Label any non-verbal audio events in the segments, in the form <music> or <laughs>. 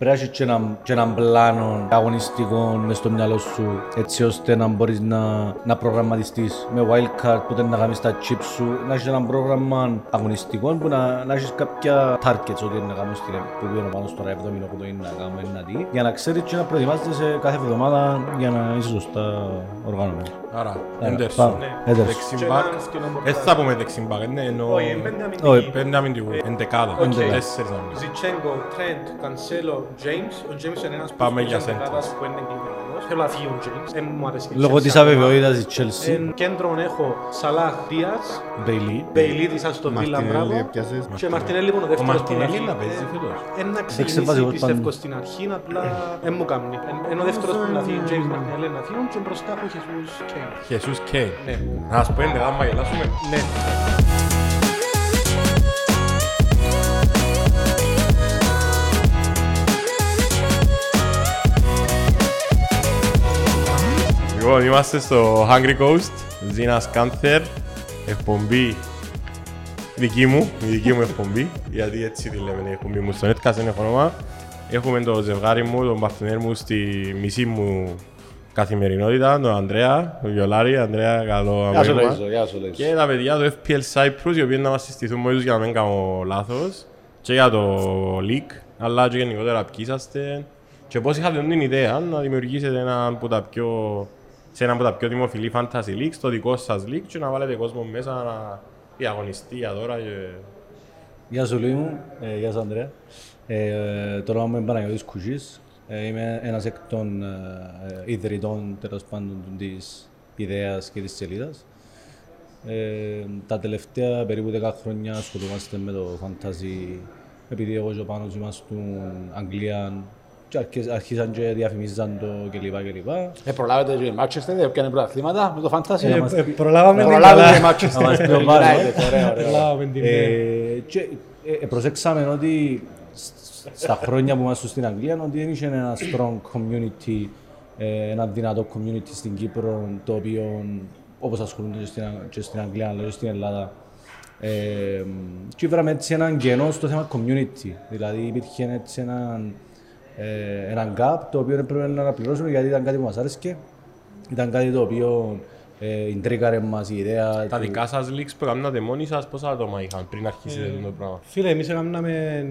Πρέπει να έχεις και έναν, και έναν πλάνο αγωνιστικό μες στο μυαλό σου έτσι ώστε να μπορείς να, να προγραμματιστείς με wildcard που να κάνεις τα chips σου να έχεις έναν πρόγραμμα αγωνιστικό που να, να έχεις κάποια targets ότι είναι να κάνεις στην που πήγαινε πάνω στο 70 που είναι να κάνουμε ένα τι για να ξέρεις και να προετοιμάζεσαι κάθε εβδομάδα για να είσαι σωστά οργανωμένο. Άρα, Άρα, Έντερσον. πάμε. Έντερσον. Δεξί μπακ. Δεν θα πούμε δεξί μπακ, ναι, εννοώ... Όχι, πέντε αμυντικοί. Όχι. Πέντε αμυντικού, εντεκάδα. Οκ. Τέσσερις αμυντικούς. Ζιτσέγκο, Τρέντ, Κανσέλο, James. Ο James είναι ένας Πάμε παίκτης για της centers. Ελλάδας που είναι εγκληματικός. Θέλω να φύγει ο James. Δεν μου αρέσει η Λόγω Chelsea. της αβεβαιότητας της Chelsea, Εν κέντρον έχω Σαλάχ, Δίας, Bailey, Μπέιλι της Αστον Βίλα, μπράβο. Μαρτινέλη έπιασες. Και Μαρτινέλli που είναι ο Ο δεύτερος που Μαρτινέλli είναι να παίζει φέτος. Ένα βασικός ξεκινήσει πιστεύω πάντως. στην αρχή, απλά δεν μου κάνει. Εν- Ενώ ο δεύτερος που να φύγει, ο James Martinelli να φύγουν και μπροστά έχω Jesus Kane. Χεσούς Κέιν. Ναι. Να σου πω εντεκάδα, μα γελάσουμε. Ναι. Λοιπόν, είμαστε στο Hungry Coast, Ζήνας Κάνθερ, εκπομπή δική μου, η δική μου εκπομπή, γιατί έτσι τη λέμε η εκπομπή μου στο Netcast, δεν έχω όνομα. Έχουμε το ζευγάρι μου, τον παρτενέρ μου στη μισή μου καθημερινότητα, τον Ανδρέα, τον Γιολάρη. Ανδρέα, καλό Γεια σου απόγευμα. Λέιζο, γεια σου Λέιζο. Και τα παιδιά του FPL Cyprus, οι οποίοι να μας συστηθούν μόλις τους για να μην κάνω λάθος. Και για το leak, αλλά και γενικότερα ποιοι είσαστε. Και πώς είχατε την ιδέα να δημιουργήσετε ένα από τα πιο, σε ένα από τα πιο δημοφιλή fantasy league, στο δικό σας league και να βάλετε κόσμο μέσα να διαγωνιστεί για δώρα και... Γεια σου Λουί μου, ε, γεια σου Ανδρέα. Ε, το όνομα μου είναι Παναγιώτης Κουζής. Ε, είμαι ένας εκ των ε, ιδρυτών τέλος πάντων της ιδέας και της σελίδας. Ε, τα τελευταία περίπου 10 χρόνια ασχολούμαστε με το fantasy επειδή εγώ και ο Πάνος είμαστε Αγγλία και αρχίσ- αρχίσαν και διαφημίζαν το κλπ. κλπ. Ε, προλάβετε και η Manchester, έπιανε πρωταθλήματα με το Fantasy. Ε, μας Ε, πει- Προλάβαμε την Προλάβετε καλά. η Manchester. Να μας πει ο United, Πάνος. ωραία, ωραία. Προλάβαμε την ναι. Ε, και ε, προσέξαμε ότι σ- στα χρόνια που είμαστε στην Αγγλία ότι δεν είχε ένα strong community, ε, ένα δυνατό community στην Κύπρο το οποίο όπως ασχολούνται και στην, Α- και στην Αγγλία αλλά και στην Ελλάδα. Ε, και βράμε έτσι έναν κενό στο θέμα community. Δηλαδή υπήρχε έτσι έναν, ε, έναν gap το οποίο έπρεπε να αναπληρώσουμε γιατί ήταν κάτι που μας άρεσε. Ήταν κάτι το οποίο ε, ιντρίκαρε μας η ιδέα. Τα του- δικά σας leaks που κάνατε μόνοι σας, πόσα άτομα είχαν πριν αρχίσετε το πράγμα; Φίλε, εμείς έκαναμε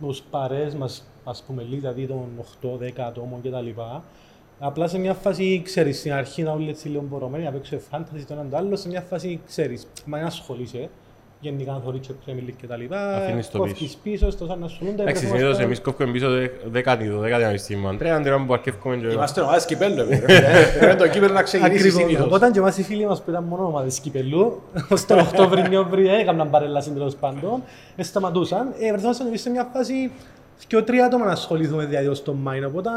τους παρέες μας, ας πούμε, λίγα, δηλαδή των 8-10 ατόμων και τα λοιπά. Απλά σε μια φάση, ξέρεις, στην αρχή να όλοι έτσι λίγο μπορωμένοι, να παίξω fantasy το έναν το άλλο, σε μια φάση, ξέρεις, μα να ασχολείσαι, γενικά να θωρείς και Premier League και τα λοιπά, Αφήνεις το κόφτεις πίσω, στο σαν να ασχολούνται. Εντάξει, πρέπει να συνήθως είμαστε- εμείς κόφουμε πίσω δέκατη, δωδέκατη αμυστή μου. Ανδρέα, αντρέα που αρκεύκουμε και... Είμαστε ομάδες κυπέλλου, ρε. Ε, Πρέπει το κύπελλο να ξεκινήσει Ακριβώς. συνήθως. Οπότε και εμάς οι φίλοι μας που ήταν μόνο ομάδες κυπελού, ως <laughs> τον Οκτώβρη, Νιόβρη, έκαναν παρέλαση τέλος πάντων, ε, σταματούσαν. Ε, βρεθόμασταν εμείς σε μια φάση και τρία άτομα να ασχοληθούμε δηλαδή ως τον Μάιν, οπότε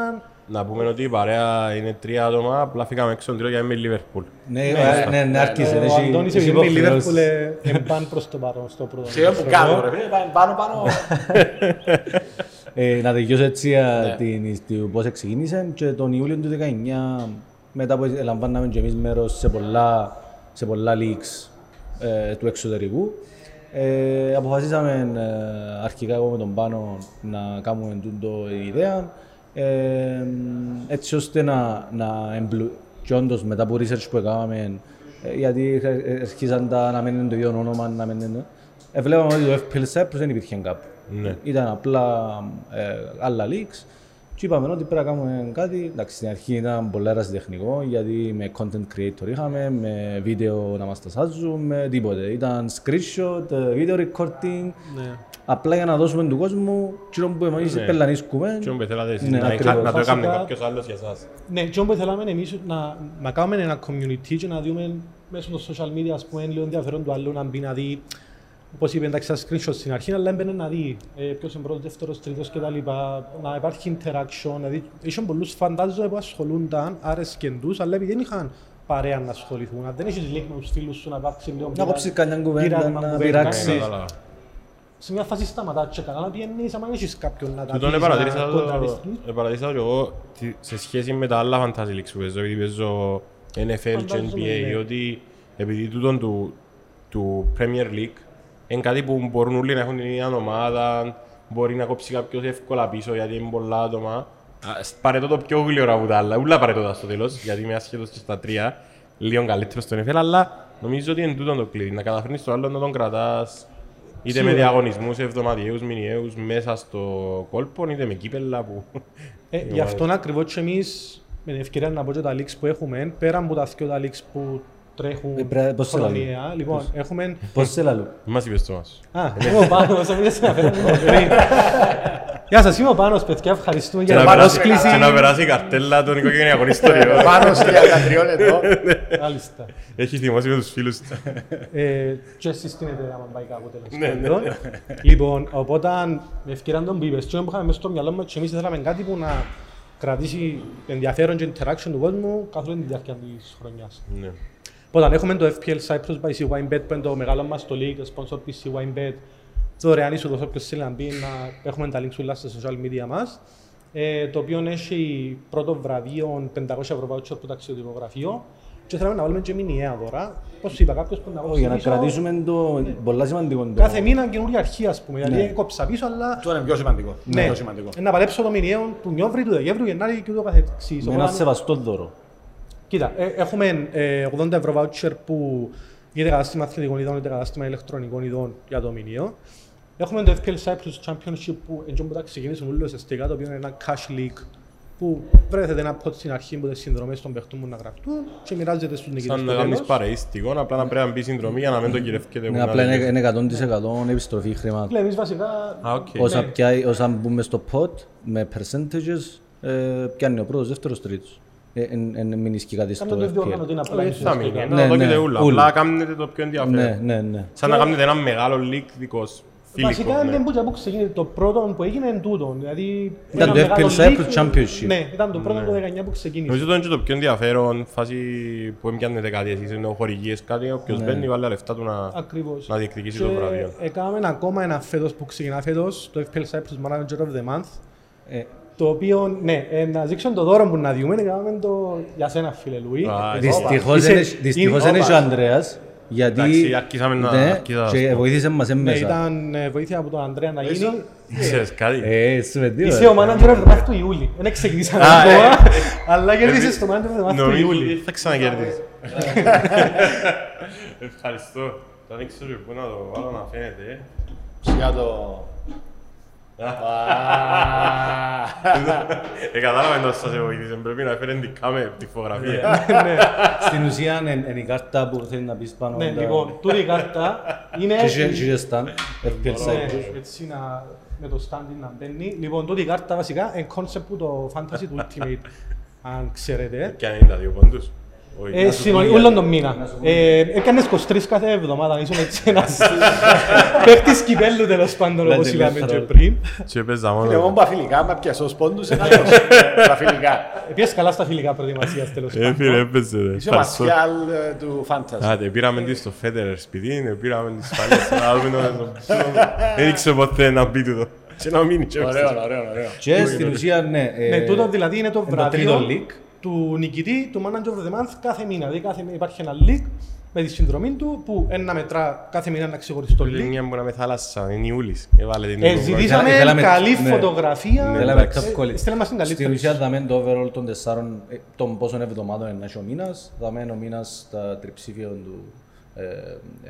Να πούμε ότι η παρέα είναι τρία άτομα, απλά φύγαμε έξω τον τρίο για να είμαι η Λίβερπουλ. Ναι, ναι, ναι, ναι, άρχισε. ο έχει- Αντώνης έχει επειδή είναι η υποχρεώσεις. Λίβερπουλ ε, εμπάν προς το παρόν στο πρώτο. Σε που κάνω, ρε. φίλε, πάμε Πάνω, πάνω. Ε, να τελειώσω έτσι α, Ναι. την, την, πώς ξεκίνησε και τον Ιούλιο του 2019 μετά που λαμβάναμε και εμείς μέρος σε πολλά, σε πολλά leaks ε, του εξωτερικού ε, αποφασίσαμε ε, αρχικά εγώ με τον Πάνο να κάνουμε τούτο η ιδέα ε, έτσι ώστε να, να εμπλου... και όντως μετά από research που έκαναμε ε, γιατί ε, αρχίσαν τα να μένουν το ίδιο όνομα να μένουν ε, βλέπαμε ότι το FPL Cyprus δεν υπήρχε κάπου Ναι. ήταν απλά ε, άλλα leaks και είπαμε ότι πρέπει να κάνουμε κάτι. Εντάξει, στην αρχή ήταν πολύ τεχνικό γιατί με content creator είχαμε, με βίντεο να μας τα σάζουν, με τίποτε. Ήταν screenshot, ε, video recording, Ναι. Απλά για να δώσουμε του κόσμου εκείνο που εμείς Ναι. πελανίσκουμε. Τι όμως θέλατε εσείς, Ναι, να ακριβώς. να το Βασικά- έκανε κάποιος άλλος για εσάς. Ναι, και όμως θέλαμε εμείς να, να κάνουμε ένα community και να δούμε μέσω των social media, ας πούμε, λίγο ενδιαφέρον του άλλου να μπει να δει όπως είπε, εντάξει, τα screenshot στην αρχή, αλλά έμπαινε να δει ε, ποιος είναι πρώτος, δεύτερος, τρίτος κτλ. Να υπάρχει interaction, δηλαδή είχαν πολλούς φαντάζομαι που ασχολούνταν, άρεσκεν τους, αλλά επειδή δεν είχαν παρέα να ασχοληθούν. Αν δεν έχεις link με τους φίλους σου να υπάρξει λίγο Να κόψεις κανένα κουβέντα, πείραμα, να κουβέντα, πειράξεις. Ναι. Κατάλαβα. Σε μια φάση σταματάς και καλά να πιένεις, άμα δεν έχεις κάποιον να τα Τούτον πεις, επαρατήρησα να το, κοντραριστείς. επαρατήρησα το και εγώ τι- σε σχέση με τα άλλα fantasy leagues που παίζω, επειδή παίζω NFL και Φαντάζομαι, NBA, ναι. ότι επειδή τούτον του, του Premier League είναι κάτι που μπορούν όλοι να έχουν την ίδια ομάδα, μπορεί να κόψει κάποιος εύκολα πίσω γιατί είναι πολλά άτομα. Α, σ- Παρετώ το πιο γλυόρα από τα άλλα, ούλα παρετώ τα στο τέλος, γιατί είμαι άσχετος και στα τρία, λίγο καλύτερος στον NFL, αλλά νομίζω ότι είναι τούτο το κλειδί, να καταφέρνεις το άλλο να τον κρατάς είτε με Σίγουρα. διαγωνισμούς εβδομαδιαίους, μηνιαίους, μέσα στο κόλπο, είτε με κύπελα που... Ε, γι' αυτόν ακριβώς και εμείς, με την ευκαιρία να πω και τα leaks που έχουμε, πέρα από τα δυο τα leaks που τρέχουν Ε, πρέ- πώς σε λαλεί. χρονιαία, λοιπόν, έχουμε... Πώς σε λαλού. Μας είπες το μας. Α, είμαι ο Πάνος, αφήνες να φέρω λίγο πριν. Γεια σας, είμαι ο Πάνος, παιδιά, ευχαριστούμε Και για να την περάσει- πρόσκληση. και να περάσει η καρτέλα των οικογενειακών ιστοριών. Πάνω στη διακατριών εδώ. Μάλιστα. Έχεις θυμώσει με τους φίλους του. Ε, και συστήνεται άμα πάει κάπου τέλος Ναι, ναι. πάντων. Λοιπόν, οπότε με ευκαιρία των πίπες, και που είχαμε μέσα στο μυαλό μας και εμείς θέλαμε κάτι που να κρατήσει ενδιαφέρον και interaction του κόσμου καθ' όλη τη διάρκεια της χρονιάς. Ναι. Οπότε έχουμε το FPL Cyprus by CYBet που είναι το μεγάλο μας το league, το sponsor της CYBet, δωρεάν είσοδος όποιος θέλει να μπει, να έχουμε τα links όλα στα social media μας. Ε, το οποίο έχει πρώτο βραβείο 500 ευρώ voucher που ταξιδιωτικό γραφείο και θέλαμε να βάλουμε και μηνιαία δώρα. Πώς είπα, κάποιος που να Ω, Για να πίσω, κρατήσουμε το πολλά σημαντικό. το- Κάθε μήνα καινούργια αρχή, ας πούμε. Δηλαδή Ναι. κόψα πίσω, αλλά Αυτό είναι πιο σημαντικό. ναι, Πιο σημαντικό. να παλέψω το μηνιαίο του Νιόβρη, του Δεκέμβριου, Γενάρη και ούτω καθεξής. Με ένα Οπότε- σεβαστό δώρο. Κοίτα, ε, έχουμε ε, 80 ευρώ voucher που είτε κατάστημα αθλητικών ειδών είτε κατάστημα ηλεκτρονικών ειδών για το μηνύο. Έχουμε το FPL Cyprus Championship που έτσι που τα ξεκινήσουν όλοι ουσιαστικά, το οποίο είναι ένα cash league που βρέθεται ένα pot στην αρχή που τις συνδρομές των παιχτών μου να γραφτούν και μοιράζεται στους νικητές Σαν στο να κάνεις τέλος. παρεΐστικο, απλά να πρέπει να μπει συνδρομή για να μην το κυρεύκεται. Ναι, που να απλά είναι τελειώσει. είναι 100% επιστροφή χρημάτων. Ναι, εμείς βασικά Α, οκ. Όσα, Ναι. πιάει, όσα μπούμε στο pot με percentages, ε, πιάνει ο πρώτος, δεύτερος, τρίτος. Είναι μην ισχύει κάτι στο κάνουμε το FPL. διοργανωτή απλά. Όχι, θα μείνει, ουσιαστικά. να Ναι, το δώκετε ναι, ούλα. ούλα. Απλά κάνετε το πιο ενδιαφέρον. Ναι, ναι, ναι. Σαν να κάνετε ένα μεγάλο leak δικός. Φιλικό, Βασικά ναι. δεν που που ξεκίνησε το πρώτο που έγινε είναι τούτο. Δηλαδή, Ήταν ένα το μεγάλο FPL Cyprus league. Championship. Ναι, ήταν το πρώτο το 19 που ξεκίνησε. Νομίζω ότι είναι και το πιο ενδιαφέρον φάση που έμπιανετε κάτι εσείς, ενώ χορηγίες κάτι, όποιος Ναι. μπαίνει βάλει τα λεφτά του να, Ακριβώς. να διεκδικήσει Και το βραβείο. Έκαναμε ακόμα ένα φέτος που ξεκινά φέτος, το FPL Cyprus Manager of the Month, Ε, το οποίο, ναι, ε, να δείξω το δώρο που να διούμε, έκαναμε το για σένα φίλε Λουί. Α, Ε, Δυστυχώς Είσαι- δεν έχει- δυστυχώς είναι- δεν έχει ο Ανδρέας, γιατί Εντάξει, αρχίσαμε να- ναι, αρχίσα να και σου πω. βοήθησες μας Ναι, μέσα. ήταν ε, βοήθεια από τον Αντρέα να γίνει. Ξέρεις κάτι. Ε, σου με δύο, Είσαι ε. ο manager of the month του Ιούλη. Δεν ξεκινήσαμε Α, ακόμα, ε. αλλά κέρδισες το manager of the month του Νομίζω Ιούλη. ότι θα ξανακερδίσει. <laughs> Ευχαριστώ. Θα ανοίξω και πού να το βάλω να φαίνεται. Για το... Ε, κατάλαβε να σας βοηθήσει. Πρέπει να φέρει ενδικά με τη φωτογραφία. Ναι. Στην ουσία είναι είναι η κάρτα που θέλει να πεις πάνω. Ναι, τα- λοιπόν, τούτη η κάρτα είναι... Και είχε- και είχε stand, FPL Cyprus. Ναι, έτσι να, με το standing να μπαίνει. Λοιπόν, τούτη η κάρτα βασικά είναι concept που το Fantasy του Ultimate, αν ξέρετε. Και αν είναι τα δύο πόντους. Όχι. Ε, συνολικά, όλον τον μήνα. Ε, Έκανες 23 κάθε εβδομάδα, ήσουν έτσι ένας παίκτης κυπέλλου τέλος πάντων, όπως Λέτε, είπαμε και λέτε. πριν. Και παίζα Εγώ μόνο. μπα φιλικά, μα πιάσω ως πόντους, ένα άλλο. <laughs> Τα φιλικά. Επίσης καλά στα φιλικά προετοιμασίας τέλος Ε, φίλε, πάντων. έπαιζε. ρε. Είσαι ο Ευχαριστώ. Μαρσιάλ ε, του Fantasy. Άντε, πήραμε τη στο Φέτερερ σπίτι, ε, πήραμε τη Σπάνιες, να δούμε το- Δεν ήξερα ποτέ να μπει τούτο. Και να μείνει και Ωραίο, ωραίο, ωραίο. Και στην ουσία, ναι. ε, Ναι, τούτο δηλαδή είναι το είναι το τρίτο βραβείο league. Του νικητή, του Manager of the Month κάθε μήνα. Δηλαδή κάθε μήνα υπάρχει ένα league με τη συνδρομή του που ένα μετρά κάθε μήνα ένα ξεχωριστό Είναι league. μια που να με θάλασσα, είναι Ιούλης. Έβαλε την Ε, Ιούλη. ζητήσαμε Θέλαμε- καλή ναι. φωτογραφία. Ναι, Θέλαμε εντάξει. top quality. Ε, Στέλνε μας την Στην καλύτερη. ουσία δαμε το overall των τεσσάρων, ε, των πόσων εβδομάδων είναι ο μήνας, δαμε ο μήνας τα τριψήφια του ε, ε,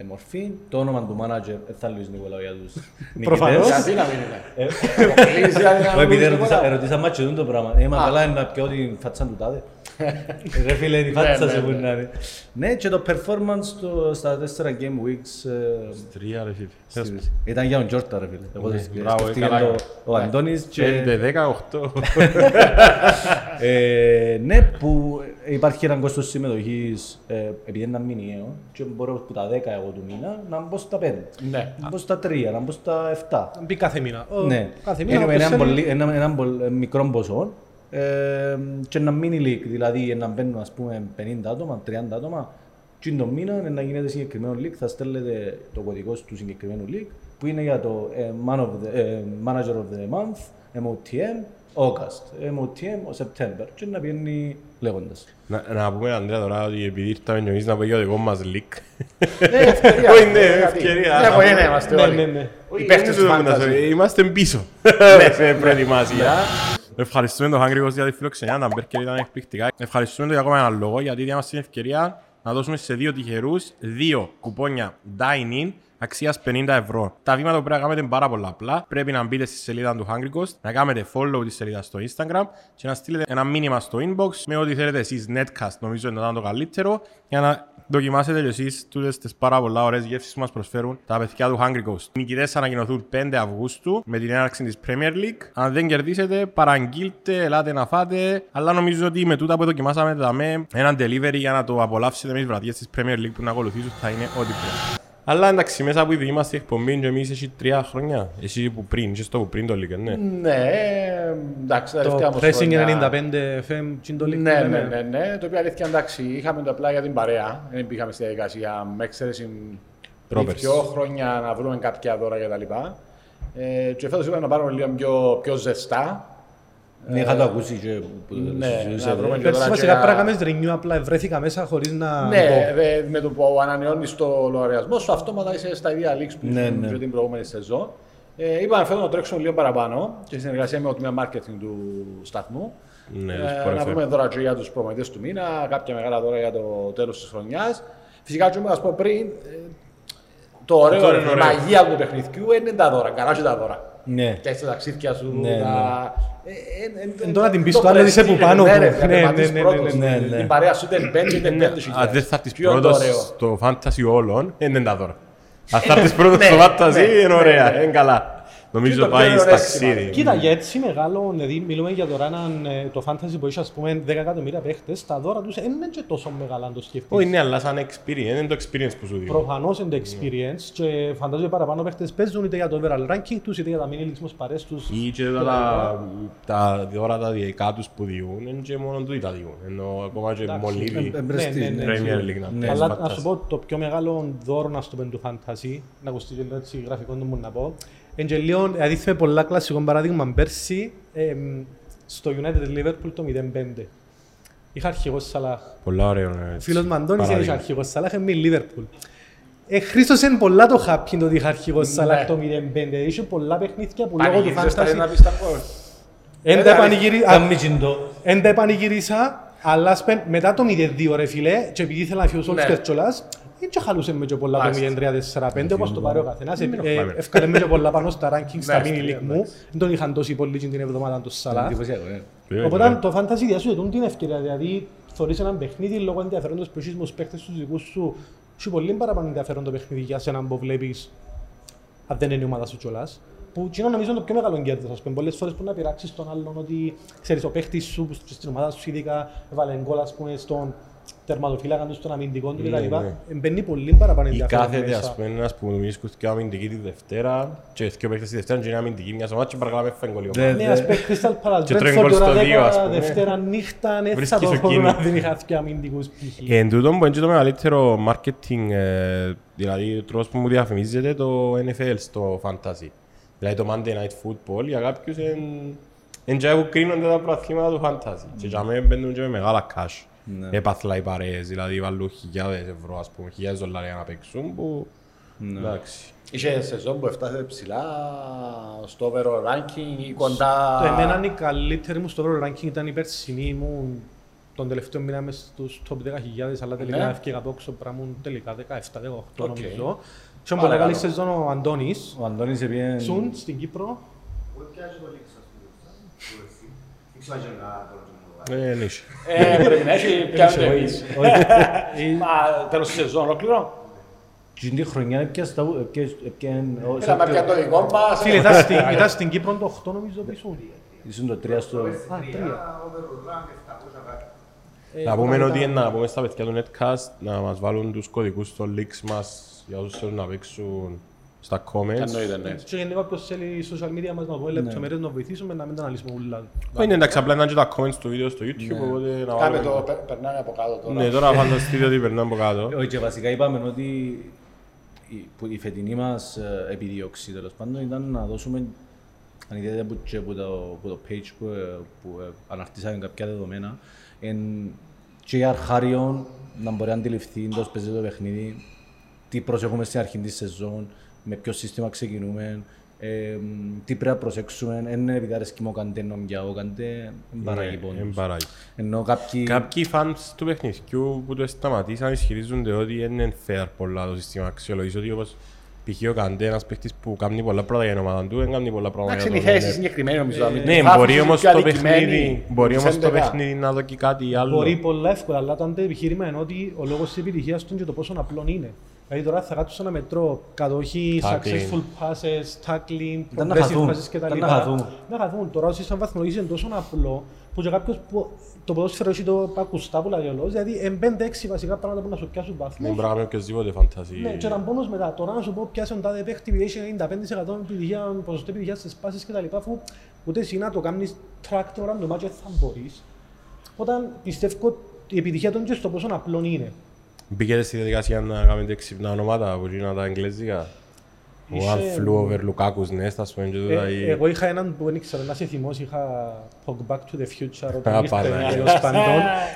μορφή, το όνομα του manager, ε, θα λύσει Νικολάου για τους <laughs> Προφανώς. νικητές. Γιατί να μην είναι. Προκλήσεις, δηλαδή, να Εγώ Επειδή μην ερωτήσα, τίποτα. ερωτήσα μάτσο τούτο το πράγμα. Ε, μα καλά είναι να πιω την φάτσα του τάδε. <laughs> Ε, Ρε φίλε, η φάτσα ναι, σε ναι. που να είναι. Ναι, και το performance του στα τέσσερα game weeks ε, Τρία, ρε φίλε. στη- ήταν για τον Τζόρτα ρε φίλε. Εγώ Ναι, σκέφτηκα μπράβο, ε, καλά. το- ο Αντώνης και... Πέντε, δέκα, οχτώ. <laughs> Ε, ναι, που υπάρχει ένα κόστος συμμετοχής ε, επειδή είναι ένα μηνιαίο και μπορώ από τα 10 εγώ του μήνα να μπω στα 5, Ναι. να μπω στα 3, να μπω στα 7. Μπει κάθε μήνα. Ο- Ναι, Κάθε μήνα. anyway, όποιος ένα, θέλει. πολύ, ένα, ένα πολύ, ε, μικρό ποσό ε, και ένα mini league, δηλαδή να μπαίνουν ας πούμε 50 άτομα, 30 άτομα και το μήνα ε, να γίνεται συγκεκριμένο league, θα στέλνετε το κωδικό του συγκεκριμένου league που είναι για το ε, man of the, ε, manager of the month, MOTM, August, MOTM, September και να πιένει λέγοντας. Να, να πούμε, Ανδρέα, τώρα ότι επειδή ήρθαμε και εμείς να πούμε για το δικό μας leak. Ε, ευκαιρία. Όχι, ναι, Γιατί- ευκαιρία. Ναι, μπορεί να είμαστε Ναι, όλοι. ναι, ναι. Οι παίχτες του Δεν μπορούμε να Fantasy. σε- Είμαστε πίσω σε προετοιμασία. Ευχαριστούμε τον Hungry Ghost για τη φιλοξενία, τα μπέρκερ ήταν εκπληκτικά. Ευχαριστούμε τον για ακόμα ένα λόγο, γιατί διάμαστε την ευκαιρία να δώσουμε σε δύο τυχερούς δύο κουπόνια dine-in αξίας 50 ευρώ. Τα βήματα που πρέπει να κάνετε είναι πάρα πολλά απλά. Πρέπει να μπείτε στη σελίδα του Hungry Ghost, να κάνετε follow τη σελίδα στο Instagram και να στείλετε ένα μήνυμα στο inbox με ό,τι θέλετε εσείς netcast, νομίζω είναι το καλύτερο, για να δοκιμάσετε και εσείς τούτες τις πάρα πολλά ωραίες γεύσεις που μας προσφέρουν τα παιδιά του Hungry Ghost. Οι νικητές θα ανακοινωθούν 5 Αυγούστου με την έναρξη της Premier League. Αν δεν κερδίσετε, παραγγείλτε, ελάτε να φάτε. Αλλά νομίζω ότι με τούτα που δοκιμάσαμε δαμε ένα delivery για να το απολαύσετε με τις βραδιές της Premier League που να ακολουθήσουν θα είναι ό,τι πρέπει. Αλλά εντάξει, μέσα από επειδή είμαστε εκπομπή και εμείς έχει τρία χρόνια. Εσύ που πριν, και στο που πριν το League, ναι. Ναι, εντάξει, τα τελευταία Το μας Pressing χρόνια- 95 FM, τι είναι το link Ναι, που ναι, λέμε. ναι, ναι. Το οποίο αλήθεια εντάξει, είχαμε το απλά για την παρέα. Δεν πήγαμε στη διαδικασία με εξαίρεση πριν Πρόπερση. δύο χρόνια να βρούμε κάποια δώρα κτλ. Ε, και φέτος είπαμε να πάρουμε λίγο πιο, πιο ζεστά. Ναι, είχα το ακούσει και που ναι, συζητούσατε. να βρούμε και Πέρσι τώρα βασικά και πρέπει να να- κάνεις renew, απλά βρέθηκα μέσα χωρίς να Ναι, μπω. δε- με το που ανανεώνεις το λογαριασμό σου, αυτόματα είσαι στα ίδια leaks που Ναι, ήσουν ναι. και την προηγούμενη σεζόν. Ε, είπαμε φέτος να τρέξουμε λίγο παραπάνω και στην συνεργασία με το τμήμα marketing του σταθμού. Ναι, Ε, τους να φορές, βρούμε δώρα και για τους προμηθευτές του μήνα, κάποια μεγάλα δώρα για το τέλος της χρονιάς. Φυσικά, και να πω πριν, ε, το ωραίο, Αυτό η είναι ωραίο. μαγεία του παιχνιδιού είναι τα δώρα, καλά και τα δώρα. Ναι. Και έτσι τα ταξίδια σου, Ναι, τα... Ε, ε, ε, Εν τώρα την πεις το του άλλου ότι είσαι που prestige, πάνω ναι, του. ρε, Ναι, να τερματίσεις ναι, ναι, πρώτος. ναι, ναι, ναι. Η παρέα σου είναι πέντε, είναι πέντε Αν χιλιάδες. δεν θα έρθεις Ποιο είναι το πρώτος ωραίο; στο fantasy όλων, δεν είναι τα δώρα. Αν θα έρθεις πρώτος ναι, στο fantasy, ναι, είναι ναι, ωραία, ναι. είναι καλά. Νομίζω το πιο πάει ωραίο ταξίδι. αίσθημα. Κοίτα, για έτσι μεγάλο, δηλαδή μιλούμε για τώρα έναν, ε, το fantasy που έχει ας πούμε 10 εκατομμύρια παίχτες, τα δώρα τους δεν είναι και τόσο μεγάλα αν το σκεφτείς. Όχι, ναι, αλλά σαν experience, είναι το experience που σου δίνει. Προφανώς είναι το experience και φαντάζομαι παραπάνω παίχτες παίζουν είτε για το overall ranking τους είτε για τα mini leagues μας παρές τους. Ή και τα, τα δώρα τα δικά τους που διούν, είναι και μόνο τούτοι τα διούν. Ενώ ακόμα και μολύβι, Ε, πρεστίζ, ναι, ναι, ναι. Premier League να Ναι. παίζεις Αλλά να fantasy. σου πω το πιο μεγάλο δώρο να στο του fantasy, να ακουστεί και έτσι γραφικό του μου να πω, είναι και λίγο, δηλαδή με πολλά κλασικό παράδειγμα πέρσι, εμ, στο United Liverpool το 0-5. Είχα αρχηγός Σαλάχ. Πολλά ωραίο. ναι, Ο έτσι, φίλος Μαντώνης είχε παράδειγμα. αρχηγός Σαλάχ, εμεί Liverpool. Ε, χρήστοσαν πολλά το χάπιν το ότι είχα αρχηγός Σαλάχ Ναι. το 0-5. Είχε πολλά παιχνίδια που λόγω του Πανηγύρισες τα fantasy να πεις τα γκολ. εν τα επανηγυρι- α, Κάμει τσιντό. Εν τα επανηγυρίσα, αλλά σπεν, μετά το 0-2 ρε φίλε, και επειδή ήθελα να φύγω Ναι. όλους κιόλας, δεν και χαλούσε με και πολλά το Μάλιστα. 0-3-4-5, όπως το πάρει ο καθένας. Ε, Μην ε, έχουμε. Έφκανε με και πολλά πάνω στα ranking στα Ναι, mini ναι, league μου. Δεν τον είχαν τόσοι πολλοί την εβδομάδα τους Σαλάχ. Εντυπωσιακό, ναι. Ε, Οπότε ναι. το fantasy διάσου δεν την ευκαιρία, δηλαδή θωρείς έναν παιχνίδι λόγω ενδιαφέροντος που έχεις με τους παίκτες τους δικούς σου. Έχει πολύ παραπάνω ενδιαφέρον το παιχνίδι για σένα που βλέπεις αν δεν είναι η ομάδα σου κιόλας. Που κοινό νομίζω είναι το πιο μεγάλο κέρδος. Ας πούμε, πολλές φορές που να πειράξεις τον άλλον ότι ξέρεις ο παίκτης σου που στην ομάδα σου ειδικά έβαλε γκολ ας πούμε στον τερματοφύλακα τους, στον αμυντικό του Ναι, κτλ. ναι. Μπαίνει πολύ παραπάνω Ή ενδιαφέρον κάθεται, μέσα. ας πούμε, ένας που βρίσκουν και αμυντική τη Δευτέρα και δύο παίκτες τη Δευτέρα και είναι αμυντική μιας ομάδας και παρακαλάμε φάει γκολ η ομάδα. Ναι. Ναι, ας πούμε, Crystal Palace, Και τρώει Brentford, γκολ στο ώρα δύο, ας 10, πούμε. Δευτέρα νύχτα, ναι, θα Βρίσκεις το εκείνη. μπορούν να δεν είχα δύο αμυντικούς π.χ. Εν τούτο που είναι και το μεγαλύτερο marketing, ε, δηλαδή ο τρόπος που μου διαφημίζεται το NFL στο fantasy. Δηλαδή το Monday Night Football για κάποιους είναι και που κρίνονται τα προαθλήματα του fantasy. Και για μένα μπαίνουν και με μεγάλα cash. Ναι. Έπαθλα οι παρέες, δηλαδή βάλουν χιλιάδες ευρώ, ας πούμε, χιλιάδες δολάρια να παίξουν που... Εντάξει. Είχε σεζόν που έφτασε ψηλά στο overall ranking ή κοντά... Το εμένα η καλύτερη μου στο overall ranking ήταν η περσινή μου τον τελευταίο μήνα μες στους top 10.000 αλλά τελικά Ναι. έφυγα από έξω πράγμα τελικά 17-18 Οκ. νομίζω. Και Πάρα πολύ καλή καλό. σεζόν ο Αντώνης, Ο Αντώνης επίε... Σουν στην Κύπρο. Ε, ναι, είσαι. Ε, πρέπει να έχει πιάνει το εμείς. Ε, <laughs> Μα τέλος της σεζόν ολόκληρο. Και την χρονιά έπιασε τα... έπιασε- έπιανε- ο- Έλα με πιάνει το δικό μας. Φίλε, ήταν στην- ήταν στην Κύπρο το 8 νομίζω που ήσουν. Ήσουν το τρία στο... Α, τρία. Ε, Να πούμε μετά- ότι να πούμε στα παιδιά του Netcast να μας βάλουν τους κωδικούς στο links μας για όσους θέλουν να παίξουν στα comments. Εννοείται, ναι. Και γενικά όποιος θέλει social media μας να δούμε λεπτομέρειες να βοηθήσουμε να μην τα αναλύσουμε όλα. Όχι, είναι εντάξει, απλά είναι και τα comments του βίντεο στο YouTube, οπότε να Κάμε βάλουμε... το, πε- περνάμε από κάτω τώρα. Ναι, τώρα φανταστείτε ότι περνάμε από κάτω. Όχι, και βασικά είπαμε ότι η, που η φετινή μας ε, επιδίωξη τέλος πάντων ήταν να δώσουμε αν είδατε που, και που, το, που το page που, ε, που ε, αναρτήσαμε κάποια δεδομένα, εν, και για αρχάριον να μπορεί να αντιληφθεί εντός παίζει το παιχνίδι, τι προσέχουμε στην αρχή της σεζόν, με ποιο σύστημα ξεκινούμε, ε, τι πρέπει να προσέξουμε, δεν είναι επειδή αρέσκει μου ο Καντέ, νομιά ο Καντέ, δεν παράγει Ναι, πόνους. εν παράγει. Ενώ κάποιοι... Κάποιοι φανς του παιχνιδιού που το σταματήσαν ισχυρίζονται ότι δεν είναι fair πολλά το σύστημα αξιολογής, ότι όπως π.χ. ο Καντέ, ένας παίχτης που κάνει πολλά πράγματα για την ομάδα του, δεν κάνει πολλά πράγματα Εντάξει, για είναι η τον θέση Ονέρ. συγκεκριμένη νομίζω. Ναι, Θα μπορεί αφήσεις όμως πιο το αδικημένη παιχνίδι, μπορεί όμως το 11. παιχνίδι να δω και κάτι άλλο. Μπορεί πολλά εύκολα, αλλά το αντεπιχείρημα είναι ότι ο λόγος της επιτυχίας του είναι και το πόσο απλό είναι. Δηλαδή τώρα θα κάτσω να μετρώ κατοχή, Tackling. successful passes, tackling, Ήταν να progressive χαθούν. passes κτλ. Ήταν να χαθούν. Να χαθούν. Τώρα ο σύστημα βαθμολογής είναι τόσο απλό που και κάποιος που το ποδόσφαιρο έχει το ακουστά που λέει ο λόγος, δηλαδή εν 5-6 βασικά πράγματα που να σου πιάσουν Δεν βαθμούς. μπορεί να κάνει οποιοσδήποτε φαντασί. Ναι, και ήταν πόνος μετά. Τώρα να σου πω πιάσε τον τάδε παίχτη που έχει 95% επιτυχία, ποσοστό επιτυχίας στις πάσεις κτλ. Αφού ούτε εσύ να το κάνεις track τώρα το μάτσο δεν θα μπορείς. Όταν πιστεύω ότι η επιτυχία των και στο πόσο απλό είναι. Μπήκετε στη διαδικασία να κάνετε έξυπνα ονόματα που είναι τα εγγλέζικα. Ο Είχε- Αν φλου over Λουκάκους Νέστα, ας πούμε, και τούτα, Ε, ή- εγώ είχα έναν που δεν ήξερα να σε θυμώσει, είχα Pog Back to the Future Α, όταν ήρθε Παναγία. τέλος πάντων.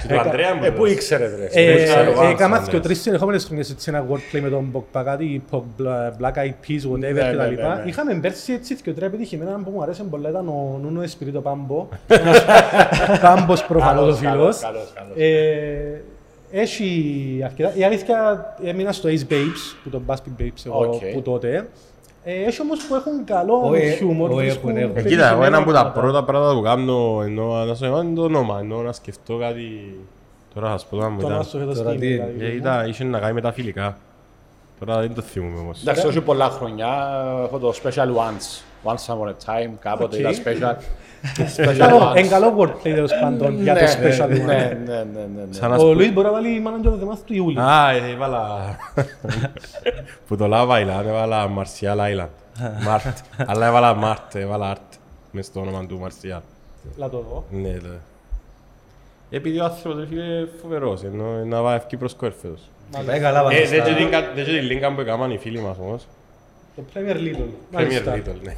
Και του Ανδρέα μου Ε, πού έδωσε. ήξερε, ρε. Ε, ξέρω, ε, βάζω, Έκανας ναι. και τρεις συνεχόμενες χρονιές έτσι ένα wordplay με τον Pog κάτι Pog Bla- Black Eyed Peas, whatever Ναι, ναι, κτλ. ναι, ναι. Είχαμε πέρσι έτσι και τρία επιτυχημένα που μου αρέσει πολλά ήταν ο Νούνο Εσπιρίτο Πάμπο. Πάμπος προφανώς ο Καλός, φίλος. Καλός, καλός. Ε, Έχει αρκετά. Η αλήθεια έμεινα στο Ace Babes, που το Baspin Babes εγώ Οκ. που τότε. Ε, Έχει όμως που έχουν καλό Όχι, χιούμορ. όχι, βρίσκουν έχουν, έχουν. Ε, Κοίτα, εγώ ένα από τα πράγματα. πρώτα πράγματα που κάνω ενώ να σου είναι το όνομα, ενώ να σκεφτώ κάτι... Τώρα θα σου πω τώρα μου Το ήταν. να σου φέτος Τώρα τι τι είναι, είναι. δηλαδή. Ε, Ήταν, είχε να κάνει με τα φιλικά. Τώρα δεν το θυμούμαι όμως. Εντάξει, όχι πολλά χρόνια. Έχω το Special Once. Once upon a time, κάποτε Οκ. ήταν Special. Special Καλό- Εν Once. καλό wordplay τέλος πάντων για το Ναι, special ναι, one. Ναι, ναι, ναι, ναι, ναι. Σαν να Ο σπου- Λουίς μπορεί να βάλει manager of the month του Ιούλη. Α, ε, έβαλα... Που το Love Island έβαλα Martial Island. Mart. Αλλά έβαλα Mart, έβαλα Art. Μες στο όνομα του Martial. Να το δω. Ναι, ναι. Επειδή ο άνθρωπος ρε φίλε φοβερός, ενώ να πάει ευκεί προς κόρφεδος. Πάει καλά Ε, πάντα δεν στα- και την κα- δεν και την λίγκα που έκαναν οι φίλοι μας όμως. Το Premier Little. Premier Μάλιστα. Little, ναι.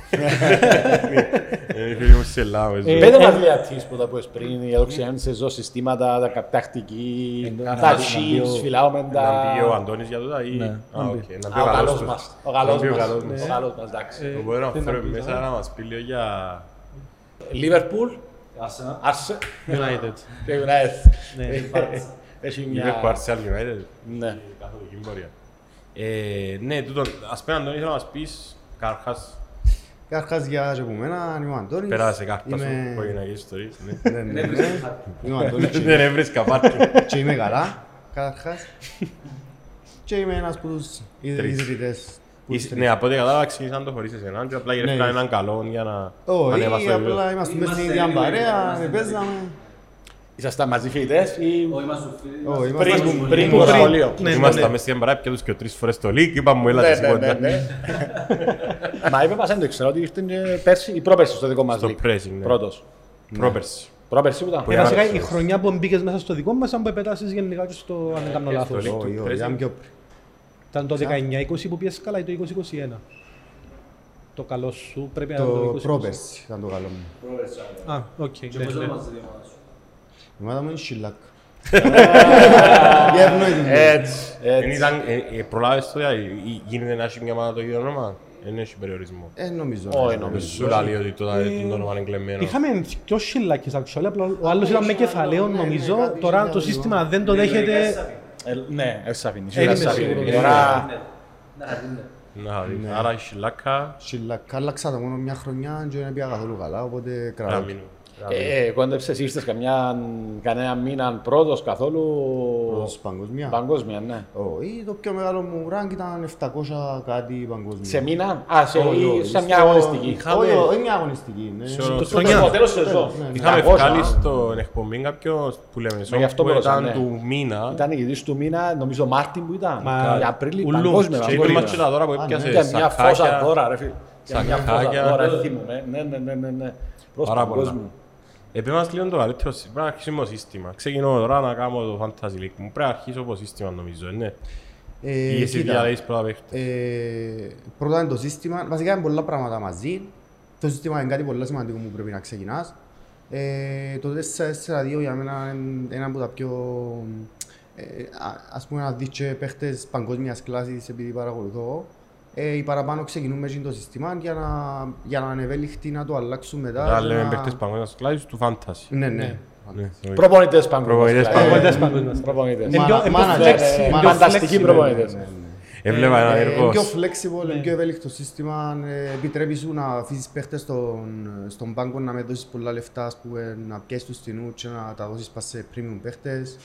Είναι οι φίλοι μου στην Ελλάδα. με Ε, ζουν. Πέντε μας διατήσεις που τα πες πριν, η ολοκληρώνει σε ζω συστήματα, τα κα- τακτική, Ε, τα να- να chips, μπει ο- φυλάουμε Να πει ο τα... Αντώνης για τούτα ή... Ναι, Α, να μπει. οκ, να Α, πει Ο ο καλός καλός τους. μας. Ο Να καλός πει ο μας. καλός μας. Ο καλός μας, εντάξει. Ε, Μπορεί να δεν φέρουμε να μέσα πεις, να μας πει λίγο για... Liverpool, Arsenal. Άρσε United. και <laughs> United. Ναι. Έχει Είπε μια... που Arsenal United. Ναι. Καθολική πορεία. Ε, Ναι, τούτον, ας πούμε Αντώνη, θέλω να μας πεις καρχάς Καταρχάς για και από μένα, είμαι ο Αντώνης. Περάσε κάρτα σου, Είμαι- οικογενειακές ιστορίες. ναι. Ναι, ναι, ναι. Είμαι ο Αντώνης και- Δεν έβρισκα πάρκι. και είμαι καλά, καταρχάς. Και είμαι ένας από τους Τρεις. ιδρυτές. που Είσαι- στρέφουν. Ναι, από ό,τι κατάλαβα ξεκίνησαν το χωρίς εσένα και απλά γυρεύκαν Ναι. έναν καλό για να Όχι, ανέβασε το επίπεδο. απλά είμαστε μέσα στην ίδια παρέα, ε, παίζαμε. Ήσασταν μαζί φοιτητές ή Όχι, είμαστε φίλοι. Όχι, είμαστε πριν, μαζί. πριν Που το πριν- σχολείο. Ναι, ναι, Ήμασταν ναι. μέσα στην παρέα πια τους και τρεις φορές το λίκ, είπαμε μου έλα Ναι, της ναι, ναι, κοντά. ναι. Μα είπε μας, δεν το ήξερα, ότι ήρθε και πέρσι ή πρόπερσι στο δικό μας Στο league. pressing, ναι. Πρώτος. Πρόπερση. Πρόπερσι που ήταν. Που Ε, Βασικά Άραξε. η χρονιά που μπήκες μέσα στο δικό μας, αν που επέτασες γενικά και στο, αν δεν κάνω λάθος. στο Όχι, όχι, pressing. ήταν πιο πριν. Ήταν το 19-20 που πιέσαι καλά ή το 20-21. Το καλό σου πρέπει να ήταν το Το 20-21. πρόπερσι ήταν το καλό μου. Α, οκ. Και ναι, πώς ναι. είμαστε δύο ομάδες. Η ομάδα μου είναι σιλάκ. Για ευνοή την Έτσι, Δεν έτσι. ήταν, ε, ε, προλάβες το, δηλαδή, ή- γίνεται να έχει μια ομάδα το ίδιο όνομα. Δεν έχει περιορισμό. Ε, νομίζω. Όχι, ναι. νομίζω. Σου λέει ότι το το όνομα είναι κλεμμένο. Είχαμε δυο σιλάκες actually, απλά ο άλλος ήταν με κεφαλαίο νομίζω, τώρα το σύστημα δεν το δέχεται. Ε, Ναι, έτσι αφήνει. Δεν είμαι έτσι αφήνει. σίγουρος. Τώρα, Να δεις. Άρα η Σιλάκα Σιλάκ. Άλλαξα το μόνο μια χρονιά και δεν πήγα καθόλου καλά, οπότε να κρατώ. μείνουν. Ε, κόντεψες, ήρθες καμιά, κανένα μήνα πρώτος καθόλου; Προς παγκοσμία. παγκόσμια, ναι. Όχι, το πιο μεγάλο μου rank ήταν 700 κάτι παγκοσμία. Σε μήνα, α, σε, Όχι, ή όχι, σε μια στο- αγωνιστική. Είχαμε- Όχι, όχι, είναι μια αγωνιστική. ναι. Σε- Το στο- χρονιά. Στο τέλος της σεζόν. Ναι, ναι. Είχαμε 700, βγάλει α. στον εκπομπή κάποιο που λέμε γι' σοκ αυτό που μπορούσα, ήταν ναι. του μήνα Ήταν νικητής του μήνα, νομίζω Μάρτιν που ήταν. Μα- Για Απρίλη, ουλούς. παγκόσμια. και είπε παγκόσμια. μας και τα δώρα που Α, έπιασε ναι. Για μια φόσα σακάκια. δώρα, ρε φίλε. Για μια φόσα Σακάκια. δώρα, θυμούμαι. Ναι, ναι, ναι, ναι, ναι. Προς Πάρα πολλά. Παγκόσμιο. Επειδή μας λίγο το καλύτερο, πρέπει να αρχίσουμε το σύστημα. Ξεκινώ τώρα να κάνω το Fantasy League μου. Πρέπει να αρχίσω από σύστημα νομίζω, ναι. Ε, Ή εσύ κοίτα, διαλέγεις πρώτα παίχτες. ε, Πρώτα είναι το σύστημα. Βασικά είναι πολλά πράγματα μαζί. Το σύστημα είναι κάτι πολύ σημαντικό που πρέπει να ξεκινάς. Ε, το 4-4-2 για μένα είναι ένα από τα πιο... Ε, α- ας πούμε να δεις και παίχτες παγκόσμιας κλάσης επειδή παρακολουθώ. Ε, οι παραπάνω ξεκινούν με εκείνο το σύστημα για να, για να είναι ευέλικτοι να το αλλάξουν μετά. Τώρα και λέμε να- παίχτες παγκόσμιας κλάσης του φάνταση. Ναι, ναι. Ναι, sorry. Προπονητές παγκόσμιες. Προπονητές δηλαδή. Προπονητές παγκόσμιας. Προπονητές. Είναι πιο- είναι πιο Manager, flexible, ε, είναι πιο Φανταστικοί flexible. προπονητές. Ναι, ναι. Έβλεπα ένα Ε, έργο. Είναι πιο flexible, είναι πιο ευέλικτο σύστημα. ε, Επιτρέπεις σου να αφήσεις παίχτες στον, στον πάγκο να με δώσεις πολλά λεφτά, ας πούμε, να πιέσεις τους στινούς και να τα δώσεις πας σε premium παίχτες.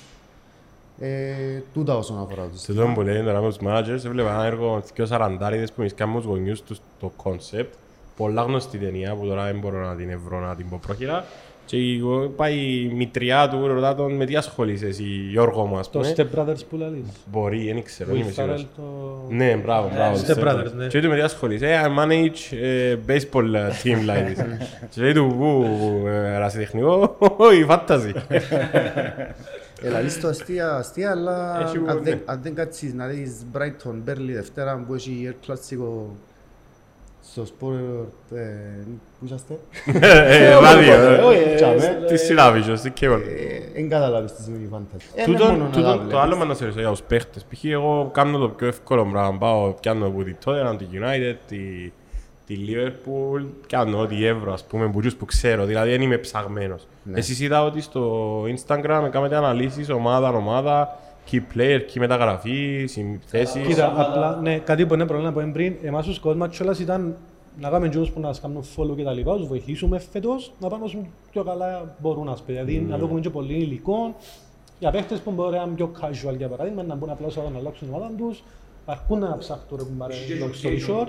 Ε, τούτα όσον αφορά το Σε σύστημα. τον που λέει τώρα με τους managers, έβλεπα ένα έργο δύο σαραντάριδες που μισκάνε με τους γονιούς τους το concept. Πολλά γνωστή ταινία που τώρα δεν μπορώ να την ευρώ να την πω πρόχειρα. Και η- πάει η μητριά του, ρωτά τον με τι ασχολείσαι εσύ Γιώργο μου ας Το πούμε. Step Brothers που λέει. Μπορεί, δεν ξέρω, δεν είμαι Will σίγουρος. Ferrell το... Ναι, μπράβο, μπράβο. Step Brothers, ναι. Και του με τι ασχολείσαι, «Ε, I manage ε, baseball ε, team like this. <laughs> Και λέει του, πού, ε, ερασιτεχνικό, όχι, fantasy. Έλα, λες το αστεία, αστεία, αλλά Έχει που- αν δεν- ναι. αν δεν κάτσεις να δεις Brighton, Burnley Δευτέρα που έχει El Clasico στο Sport, ε, πού είσαστε, Ε, ράδιο, ε. Όχι, ε, Τσάμε. Τι συλλάβεις, τι κέβαλε. δεν καταλάβεις τι σημαίνει fantasy. Ε, δεν Τούτον- μόνο να τούτον- τα το βλέπεις. άλλο με να σε ρωτήσω για τους παίχτες. Π.χ. εγώ κάνω το πιο εύκολο πράγμα. Πάω, πιάνω από τη Tottenham, τη United, τη, τη Liverpool, πιάνω ό,τι ευρώ, ας πούμε, που, που ξέρω. Δηλαδή δεν είμαι ψαγμένος. Ναι. Εσείς είδα ότι στο Instagram κάνετε αναλύσεις ομάδα-ομάδα, key player, key μεταγραφή, συνθέσεις. Κοίτα, απλά, ναι, κάτι που είναι πρόβλημα που είναι πριν, εμάς ως κόσμο κιόλας ήταν να κάνουμε τζιούς που να μας κάνουν follow και τα λοιπά, τους βοηθήσουμε φέτος να πάνε όσο πιο καλά μπορούν, ας πούμε. Δηλαδή, Ναι. να δούμε και πολύ υλικό, για παίχτες που μπορεί να είναι πιο casual, για παράδειγμα, να μπουν απλά όσο να αλλάξουν την ομάδα τους, αρκούν να ψάχτουν ρε κουμπάρε, long story short.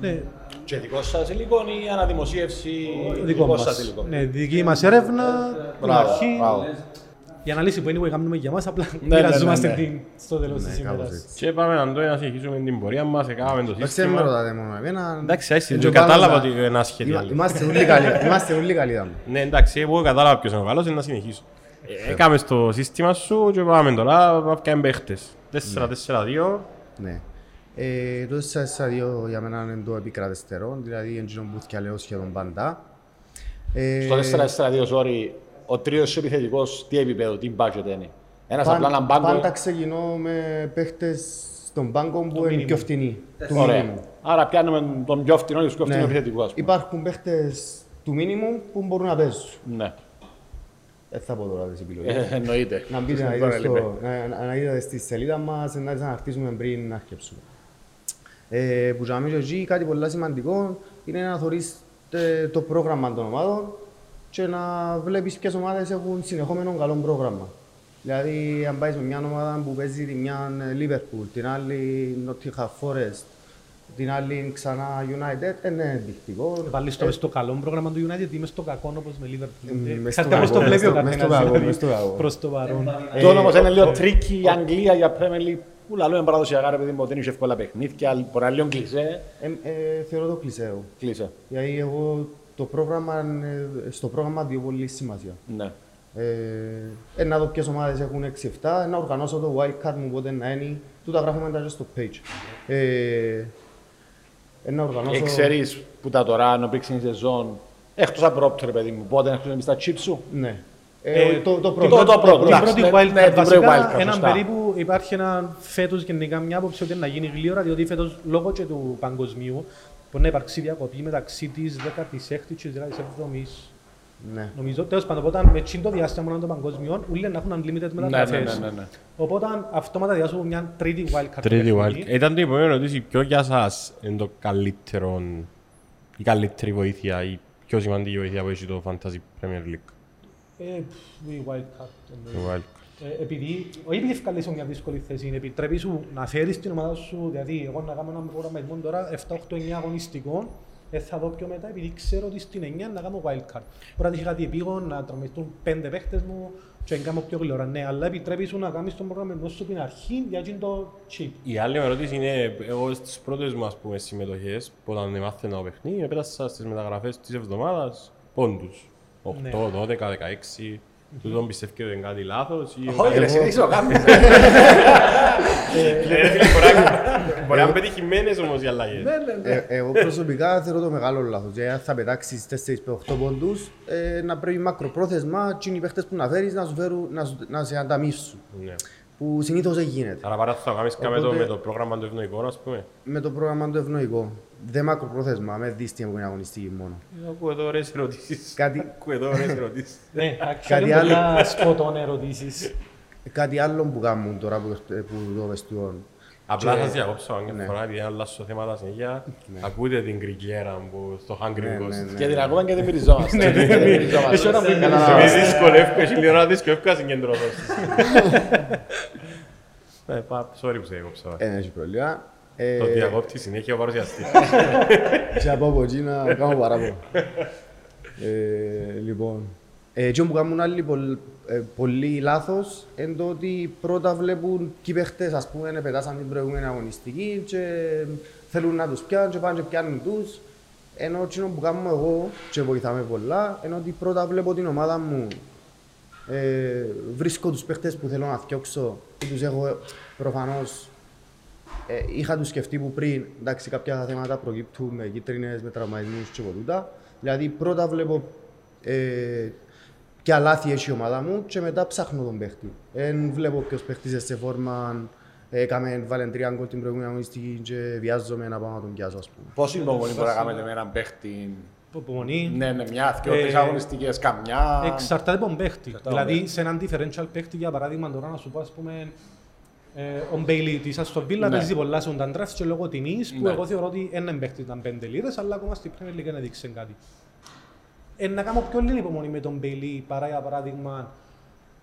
Ναι, Και δικό σας υλικό ή αναδημοσίευση δικό μας. σας υλικό; Ναι, δική μας έρευνα, την Μπράβο, αρχή. Μπράβο. Η αναλύση που είναι που κάνουμε για μας, απλά ναι, ναι, μοιραζόμαστε ναι. την στο τέλος της Ναι, κάπως ημέρας. έτσι. Και πάμε Αντώνη να συνεχίσουμε την πορεία μας, έκαναμε το Εντάξει, δεν με σύστημα. ρωτάτε μόνο εμένα. Εντάξει, έτσι, Ε, δεν και ο κατάλαβα Πάνος, ότι είναι Είμα- ασχετικά. Είμαστε όλοι καλοί, <laughs> είμαστε όλοι καλοί δάμε. Ναι, εντάξει, εγώ κατάλαβα ποιος είναι ο καλός, είναι να συνεχίσω. Ε, Έκαμε στο σύστημα σου και πάμε τώρα να πιάμε παίχτες. 4-4-2. Ναι. Ε, το 4-4-2 για μένα είναι το επικρατεστερό, δηλαδή είναι που θα λέω σχεδόν πάντα. Ε, Στο 4-4-2, sorry, ο τρίτος επιθετικός τι επίπεδο, τι budget είναι. Ένας παν- απλά έναν πάγκο. Πάντα ξεκινώ με παίχτες στον πάγκο που είναι minimum. πιο φτηνοί. Του Ωραία. minimum. Άρα πιάνουμε τον πιο φτηνό και τον πιο φτηνό Ναι. επιθετικό, ας πούμε. Υπάρχουν παίχτες του minimum που μπορούν να παίζουν. Ναι, Δεν θα πω τώρα τις επιλογές. Ε, εννοείται. Να μπείτε να <laughs> Τώρα δείτε, λείπε. στο, να, να, να δείτε στη σελίδα μας, να τις αναρτήσουμε πριν να αρκεψούμε. Ε, που για μένα και εκεί κάτι πολύ σημαντικό είναι να θωρείς ε, το πρόγραμμα των ομάδων και να βλέπεις ποιες ομάδες έχουν συνεχόμενο καλό πρόγραμμα. Δηλαδή, αν πάεις με μια ομάδα που παίζει τη μια ε, Liverpool, την άλλη Nottingham Forest, την άλλη ξανά United, ε, είναι ενδεικτικό. Βάλεις το μες στο καλό πρόγραμμα του United ή μες στο κακό όπως με Liverpool. Ε, Ε, μες Ξέρετε στο πώς το κακό, βλέπει ο μες στο- μες στο καθένας κακό, δηλαδή, μες στο κακό. προς το παρόν. Το όμως είναι λίγο tricky η Αγγλία για Premier League που λαλούμε παραδοσιακά ρε παιδί μου ότι είναι εύκολα παιχνίδια, αλλά μπορεί να είναι λίγο κλισέ. Ε, ε, θεωρώ το κλισέ. Κλισέ. Γιατί εγώ το πρόγραμμα, ε, στο πρόγραμμα δίνω πολύ σημασία. Ναι. Ε, ε, να δω ποιες ομάδες έχουν 6-7, να οργανώσω το wild card μου πότε να είναι, τούτα γράφουμε τα και στο page. Ε, ε, να οργανώσω... Και ξέρεις που τα τώρα, να πήξει η σεζόν, εκτός από ρόπτο ρε παιδί μου, πότε να χρησιμοποιήσεις τα chips σου; Ναι. Ε, Ε, το, το το- πρώτο. το πρώτο. Την εντάξει, πρώτη ναι, wildcard ναι, την πρώτη βασικά, wildcard, έναν σωστά. περίπου υπάρχει ένα φέτος γενικά μια άποψη ότι να γίνει γλύωρα, διότι φέτος λόγω και του παγκοσμίου μπορεί να υπάρξει διακοπή μεταξύ της 16ης και της 17ης. Ναι. Νομίζω, τέλος πάντων, οπότε με τσιν το διάστημα μόνο των παγκοσμιών, όλοι να έχουν unlimited Ναι, ναι, μεταγραφές. ναι, ναι, ναι. Οπότε αυτόματα διάσω μια τρίτη wildcard. Τρίτη παιχνίδι. wild. Ήταν το επόμενο ερώτηση, ποιο για σας είναι το καλύτερο, η καλύτερη βοήθεια, η πιο σημαντική βοήθεια που έχει το Fantasy Premier League; Ε, πφ, η wildcard. Το εννοείται. Wild. Ε, επειδή, όχι επειδή ευκαλείς σε μια δύσκολη θέση, είναι επιτρέπεις σου να φέρεις την ομάδα σου, δηλαδή εγώ να κάνω ένα προγραμματισμό τώρα 7, 8, 9 αγωνιστικών, ε, θα δω πιο μετά επειδή ξέρω ότι στην 9 να κάνω wildcard. Μπορεί να τύχει κάτι επίγον, να τραυματιστούν πέντε παίχτες μου και να κάνω πιο γλυόρα. Ναι, αλλά επιτρέπεις σου να κάνεις τον προγραμματισμό σου την αρχή για εκείνο το chip. Η άλλη μου ερώτηση είναι, εγώ στις πρώτες μου ας πούμε συμμετοχές, που όταν μάθαινα το παιχνίδι, επέτασα στις μεταγραφές της εβδομάδας πόντους. 8, Ναι. 12, 16. Τούτον πιστεύει ότι είναι κάτι λάθος ή... Όχι, ρε, συνήθως το κάνεις. Ναι, ρε φίλε, μπορεί να- Μπορεί να είναι πετυχημένες όμως οι αλλαγές. Ναι, ναι, ναι. Ε, εγώ προσωπικά θεωρώ το μεγάλο λάθος. Γιατί αν θα πετάξεις 4-8 πόντους, ε, να πρέπει μακροπρόθεσμα και οι παίχτες που να φέρεις να, σου φέρουν, να, σου- να σε ανταμείψουν. Ναι. Που συνήθως δεν γίνεται. Άρα παρά θα κάνεις κάμε το Οπότε- με το πρόγραμμα του ευνοϊκό, ας πούμε. Με το πρόγραμμα το ευνοϊκό. Δεν μακροπρόθεσμα, με δεις τι είναι αγωνιστική μόνο. Ακούω εδώ ωραίες ερωτήσεις. Κάτι, Ακούω εδώ ωραίες ερωτήσεις. <laughs> Ναι, εντάξει, Κάτι είναι άλλο. πολλά σποτών ερωτήσεις. κάτι άλλο που κάνουν τώρα που, που το βεστιόν. Απλά Και- θα σας διακόψω αν Ναι. φορά επειδή αλλάσω θέματα συνέχεια. Ακούτε την κρικιέρα που στο Hungry Ναι, Ghost. ναι, ναι. Και την ακούμε και δεν μυριζόμαστε. <laughs> Και δεν μυριζόμαστε. Έχει ώρα που είναι Εμείς δυσκολεύουμε, έχει λίγο να δυσκολεύουμε να συγκεντρωθώ. Ε, <laughs> πά- Sorry που σε διακόψα. Ε, δεν έχει πρόβλημα. Ε, Το διακόπτη συνέχεια ο παρουσιαστής. και <laughs> από από εκεί να κάνω παράπονο. ε, λοιπόν, ε, εκείνο που κάνουν άλλοι πολλ- ε, πολύ λάθος είναι το ότι πρώτα βλέπουν τι παίχτες ας πούμε να πετάσαν την προηγούμενη αγωνιστική και θέλουν να τους πιάνουν και πάνε και πιάνουν τους. Ενώ εκείνο που κάνω εγώ και βοηθάμε πολλά είναι ότι πρώτα βλέπω την ομάδα μου ε, βρίσκω τους παίχτες που θέλω να φτιάξω και τους έχω προφανώς ε, είχα τους σκεφτεί που πριν, εντάξει, κάποια θέματα προκύπτουν με κίτρινες, με τραυματισμούς και ποτούτα. Δηλαδή, πρώτα βλέπω ε, ποια λάθη έχει η ομάδα μου και μετά ψάχνω τον παίχτη. Δεν βλέπω ποιος παίχτης είναι σε φόρμα, ε, έκαμε βάλεν τρία γκολ την προηγούμενη αγωνιστική και βιάζομαι να πάω να τον πιάσω, ας πούμε. Πόση υπομονή μπορεί να κάνετε με έναν παίχτη; Υπομονή. Ναι, ναι, μια, δυο, Ε, τρεις αγωνιστικές, καμιά. Εξαρτάται από τον παίχτη. Εξαρτάται από Δηλαδή, τον σε έναν differential παίχτη, για παράδειγμα, τώρα να σου πω, ας πούμε, ε, ο Μπέιλι της Aston Villa Ναι. παίζει πολλά σε τον draft και λόγω τιμής, που Ναι. εγώ θεωρώ ότι είναι παίχτη ήταν πέντε λίρες, αλλά ακόμα στην Premier League δεν έδειξε κάτι. Ε, να κάνω πιο λίγη υπομονή με τον Μπέιλι, παρά για παράδειγμα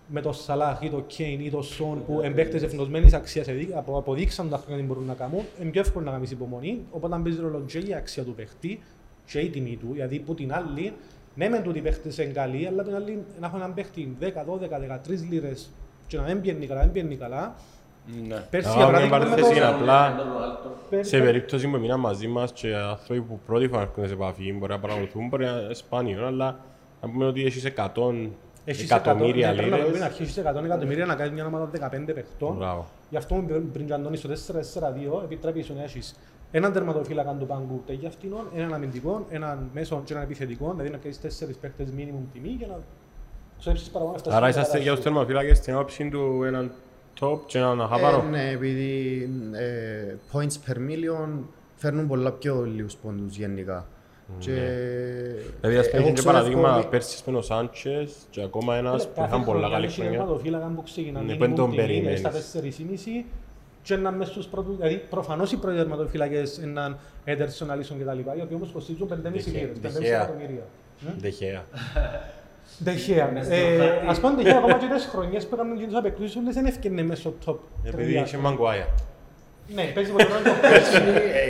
με τον Σαλάχ ή τον Κέιν ή τον Σον που εμπαίχτες ευνοσμένης αξίας εδεί- απο- αποδείξαν τα χρόνια τι μπορούν να κάνουν, είναι πιο εύκολο να κάνεις υπομονή, οπότε παίζει ρόλο και η αξία του παίχτη και η τιμή του, γιατί που την άλλη, ναι μεν τούτοι οι παίχτες είναι καλοί, αλλά την άλλη να έχω έναν παίχτη 10, 12, 13 λίρες και να μην πιένει καλά, δεν πιένει καλά. Ναι. Πέρσι, Αν για μην παράδειγμα, με πάρετε το- είναι απλά πέρ- σε περίπτωση που μείναν μαζί μας και άνθρωποι που πρώτη φορά έρχονται σε επαφή μπορεί να παρακολουθούν, μπορεί να είναι σπάνιο, αλλά να πούμε ότι έχεις 100 Έχεις εκατομμύρια 100, ναι, πρέπει να πρέπει να λίρες. αρχίσεις 100 εκατομμύρια να κάνεις μια ομάδα 15 παιχτών. Μπράβο. Γι' αυτό πριν- πριν τζαντώνεις το 4-4-2, επιτρέπεις σου να έχεις έναν τερματοφύλακα του πάγκου για αυτήν, έναν αμυντικό, έναν μέσο και έναν επιθετικό, δηλαδή να κάνεις τέσσερις παίχτες minimum τιμή για να ξέψεις παραπάνω αυτά Άρα στα είσαστε για τους σου. θερμοφύλακες στην άποψη του έναν top και έναν αχάπαρο. Ε, ναι, επειδή ε, points per million φέρνουν πολλά πιο λίγους πόντους γενικά. Και, Δηλαδή ας ε, πούμε εγώ και ξέρω παραδείγμα εύκολη- πέρσι με ο Σάντσες και ακόμα ένας που Κάθε είχαν πολλά χρονιά καλή έχει χρονιά. τερματοφύλακα που ξεκινά Ναι, minimum που δεν τον τιμή, περιμένεις. Στα 4,5 και να μες στους πρώτους, δηλαδή προφανώς οι πρώτοι τερματοφύλακες έναν Ederson, Alisson κτλ. Οι οποίοι όμως κοστίζουν 5,5 Δεχέ- λίρες, 5,5 Δεχέα. εκατομμύρια. Δεχέα. Δεχεία. Ε, ας πούμε Δεχεία ακόμα και τις χρονιές που έκαναν και τους απεκτήσεις όλες δεν έφτιανε μέσα στο top Επειδή τρία. είχε Μαγκουάια. Ναι, παίζει πολύ χρόνο. <laughs>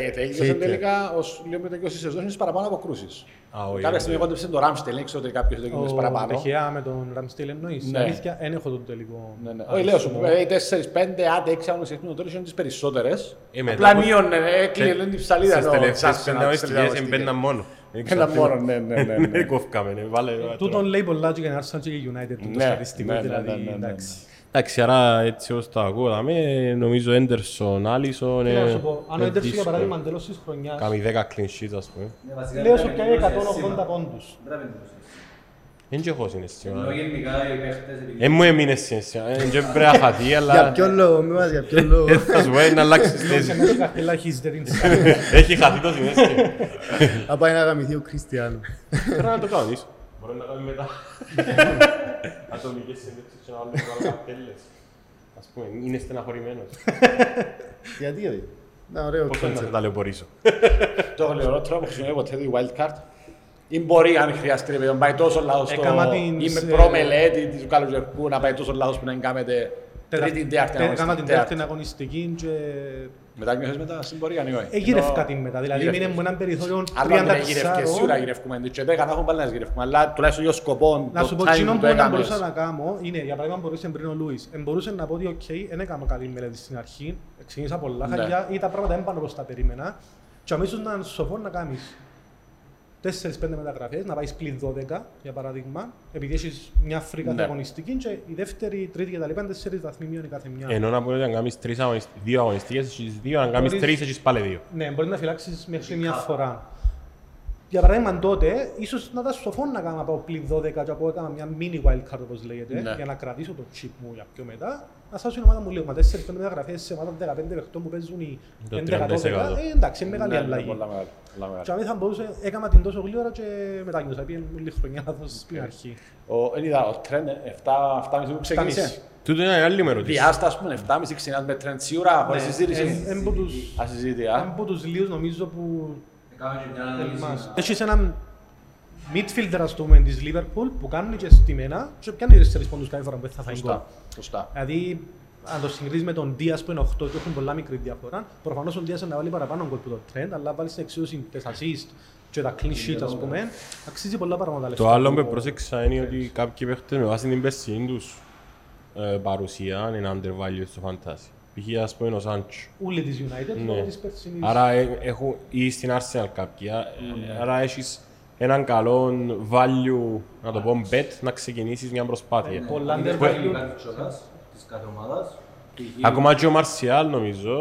Ε, Τελείωσε Hater. τελικά, ως λίγο μετά 20 σεζόν, είναι παραπάνω από κρούσεις. Α, όχι. Κάποια στιγμή κόντεψε το Ramsdale, δεν ξέρω ότι κάποιος το κίνησε Ο παραπάνω. Δεχεία με τον Ramsdale εννοείς. Ναι. Αλήθεια, δεν έχω τον τελικό. Ναι, ναι. Όχι, λέω σου, ε, 4, 5, άντε 6 αγωνιστικές που είναι τώρα είναι τις περισσότερες. Ε, μετά Απλά από- μείωνε, έκλεινε την ψαλίδα. Στις ενώ τελευταίες ψάξε να- πέντε τις αγωνιστικές αγωνιστικές. έμπαιναν μόνο. Δεν Ένα ξέρω μόνο, τι- ναι, ναι, ναι, ναι. Δεν <laughs> κόφκαμε, ναι, βάλε εδώ τώρα. Τούτον λέει πολλά και για την Arsenal και για United το Ναι, στατιστικό, ναι, ναι, δηλαδή, ναι, ναι, ναι, ναι. εντάξει. Εντάξει, άρα έτσι όπως το ακούω, δάμε, νομίζω Έντερσον, Άλισον, Τι να ε, σου πω, αν ο είναι Έντερσον για δύσκολο. παράδειγμα τέλος της χρονιάς, Κάνει 10 clean sheets, ας πούμε. λέω σου πιάνει 180 πόντους. Δεν και έχω συναισθήμα. Ενώ γενικά οι παίχτες επειδή Δεν μου έμεινε συναισθήμα. Δεν και πρέπει να χαθεί, Για αλλά ποιον λόγο, μη μας, για ποιον λόγο. ε, θα σου πω, είναι να αλλάξεις Και θέση. μέσα καρτέλα he's there in Έχει χαθεί το συναίσθημα. Να πάει να γαμηθεί ο Κριστιανό. Πρέπει να το κάνεις. Μπορεί να κάνει μετά. <laughs> Ατομικές συνέντευξεις και να βάλουμε τώρα καρτέλες. Ας πούμε, είναι στεναχωρημένος. Γιατί όχι. Να ωραίο Πώς θα concept. σε ταλαιπωρήσω. Το γλυωρό τρόπο που χρησιμοποιεί ποτέ τη wildcard. Ή μπορεί, αν χρειαστεί, ρε παιδί, να πάει τόσο λάθος στο... Έκαμα την ή με σε- προμελέτη του καλοκαιρικού να πάει τόσο λάθος που να κάνετε τρίτη, τέταρτη, Έκανα την αγωνιστική, τέταρτη αγωνιστική και Μετά νιώθεις μετά στην πορεία, ή όχι. εγύρευκα την μετά. Δηλαδή Γύρευκες. μείνε με έναν περιθώριο Αλλά δεν 30 γυρεύκες, σίγουρα γυρεύκουμε. Και δέκα να έχουν πάλι να γυρεύκουμε. Αλλά τουλάχιστον για σκοπό, Να το σου πω, timing εκείνο που που δεν έκαμες. μπορούσα να κάνω είναι, για παράδειγμα, μπορούσε πριν ο Λούις. Ε, μπορούσε να πω ότι, οκ, δεν έκανα καλή μελέτη στην αρχή, ξεκίνησα πολλά Ναι. χαλιά ή τα πράγματα δεν πάνε όπως τα περίμενα. Και αμέσως να είναι σοφός να κάνεις 4-5 μεταγραφές, να πάεις πλην 12 για παράδειγμα, επειδή έχεις μια φρή κάθε Ναι. αγωνιστική και η δεύτερη, η τρίτη και τα λοιπά είναι 4 βαθμοί μείον η κάθε μια. Ενώ να πούμε ότι αν κάνεις τρεις αγωνιστ- δύο αγωνιστικές, έχεις δύο, αν κάνεις Μπορείς- τρεις, έχεις πάλι δύο. Ναι, μπορείς να φυλάξεις μέχρι μια φορά. Για παράδειγμα τότε, ίσως να ήταν σοφό να κάνω να πάω πλην 12 και από έκανα μια mini wildcard όπως λέγεται, Ναι. για να κρατήσω το chip μου για πιο μετά. Να σας η ομάδα μου λίγο, μα 4-5 μεταγραφές σε ομάδα 15 παιχτών που παίζουν οι Το 11-12, ε, εντάξει, είναι μεγάλη Ναι, ναι, αλλαγή. πολλά μεγάλη, πολλά μεγάλη. Και αν θα μπορούσε, έκανα την τόσο γλύωρα και μετάνιωσα, πήγαινε όλη χρονιά λάθος στην αρχή. Ο- Εν είδα, ο Trent 7,5 που ξεκίνησε. 7,5. Τούτο είναι άλλη με ερώτηση. Διάστα, ας πούμε, 7,5 ξεκινάς με Trent σίγουρα, χωρίς Ναι, συζήτηση. εν- εν που τους- Ασυζήτητη, Ένα α. από τους λίγους νομίζω που Έκαμε και μια ανάλυση. Εμάς. Έχεις έναν midfielder ας πούμε της Liverpool που κάνει και στημένα και πιάνει τέσσερις πόντους κάθε φορά που θα φάει γκολ. Σωστά, σωστά. Δηλαδή, αν το συγκρίσεις με τον Diaz που είναι 8 και έχουν πολλά μικρή διαφορά, προφανώς ο Diaz να βάλει παραπάνω γκολ που το Trent, αλλά βάλει σε εξίσωση τις assist και τα clean sheets ας πούμε, αξίζει πολλά παραπάνω τα Το άλλο που πρόσεξα είναι ότι κάποιοι παίχτες με βάση την περσινή τους ε, παρουσία είναι undervalued στο fantasy. Π.χ. ας πούμε ο Σάντσο. Ούλοι της United, Ναι. λόγω της περσινής. Άρα ε, έχουν ή στην Arsenal κάποιοι. α, ε, Άρα έχεις έναν καλό value, να το πω, bet, να ξεκινήσεις μια προσπάθεια. Πολλά Που- undervalued. της κάθε ομάδας. Ακόμα και ο Μαρσιάλ νομίζω,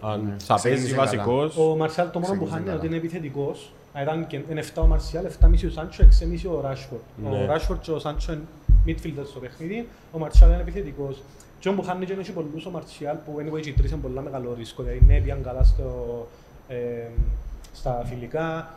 αν θα παίζεις Ξεκίνησε καλά. βασικός. Ο Μαρσιάλ το μόνο που Ξεκίνησε χάνει είναι καλά. ότι είναι επιθετικός. Αν ήταν και είναι 7 ο Μαρσιάλ, 7,5 ο Σάντσο, 6,5 ο Ράσφορντ. Ναι. Ο Ράσφορντ και ο Σάντσο είναι midfielder στο παιχνίδι, ο Μαρσιάλ είναι επιθετικός. Και όπου χάνει και είναι και πολλούς ο Μαρσιάλ που anyway και οι τρεις είναι πολλά μεγάλο ρίσκο. Δηλαδή ναι, πήγαν καλά στο, ε, στα φιλικά,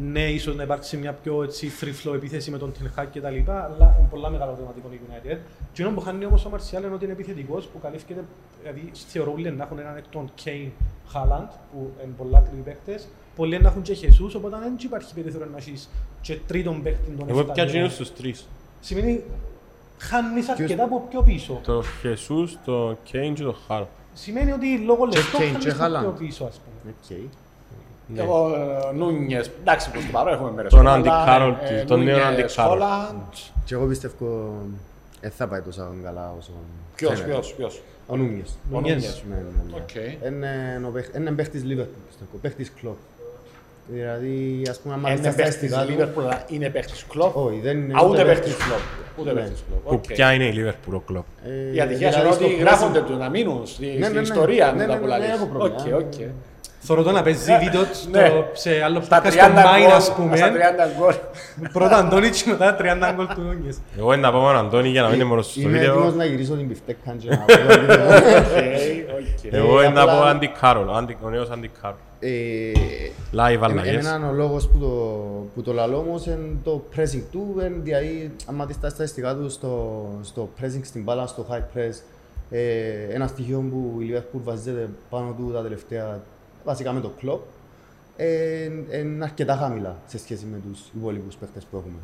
ναι, ίσως να υπάρξει μια πιο έτσι, free flow επίθεση με τον Ten Hag και τα λοιπά, αλλά είναι πολλά μεγάλο θεματικό η United. Και ono που χάνει όμως ο Μαρσιάλ είναι ότι είναι επιθετικός, που καλύφθηκε, δηλαδή θεωρώ όλοι να έχουν έναν εκ των Kane Haaland, που είναι πολλά κρυβοί παίκτες, πολλοί να έχουν και Jesus, οπότε δεν υπάρχει περιθώριο να έχεις και τρίτον παίκτη των Εγώ 7 πια μήνων. γίνω στους τρεις. Σημαίνει χάνεις αρκετά από πιο πίσω. Το Jesus, το Kane και το Hall. Σημαίνει ότι λόγω λεπτό Kane χάνεις και από πιο Haaland. πίσω, ας πούμε. Οκ. Εγώ, ε, Νούνιες, εντάξει, προς το παρόν έχουμε μέρες. Τον Αλλά, Andy Carroll ε, της, τον νέο Νούνιες, Andy Carroll. Holland. Και εγώ πιστεύω δεν θα πάει τόσο καλά όσο Ποιος, φαίνεται. ποιος, ποιος; Ο Νούνιες. Ο Νούνιες. Νούνιες. Ναι, ναι, ναι. Οκ. Είναι ο παίχ- Είναι παίχτης Liverpool, πιστεύω. Παίχτης κλόπ. Δηλαδή, ας πούμε, άμα Είναι δεις τα παίχτης στατιστικά του- Liverpool, αλλά είναι παίχτης κλόπ. Όχι, δεν είναι Α, ούτε ούτε παίχτης παίχτης. κλόπ. Ούτε Ναι. παίχτης κλόπ. Που Οκ. ποια είναι η Liverpool ο κλόπ. Ε, Η ατυχία δηλαδή είναι στο ότι pressing- γράφονται του να μείνουν στη- Ναι, ναι, στην ναι. ιστορία Ναι, μου ναι, τα ναι, πουλάρεις. ναι, έχω πρόβλημα. Οκ, οκ. Θωρώ το να παίζει βίντεο Ναι. στο- σε άλλο Στα podcast 30 στο Mine, ας γκολ, πούμε. στα 30 γκολ. Πρώτα Αντώνιτς και μετά 30 γκολ του Νούνιες. Εγώ είναι να πάω με τον Αντώνη για να μην είναι μόνος στο Είμαι έτοιμος βίντεο. να γυρίσω την πιφτέκκα και να πω το βίντεο. <laughs> Οκ, οκ. Εγώ είναι να απλά- πω Andy Carroll, Andy- ο νέος Andy Carroll. Ε, Live Εμ- αλλαγές. Εμένα ο λόγος που το, που το λαλώ όμως είναι το pressing του, είναι δηλαδή άμα δεις τα στατιστικά του στο, στο pressing στην μπάλα, στο high press, ε, ένα στοιχείο που η Liverpool βασίζεται πάνω του τα τελευταία, βασικά με το κλόπ, ε, είναι αρκετά χαμηλά σε σχέση με τους υπόλοιπους παίχτες που έχουμε.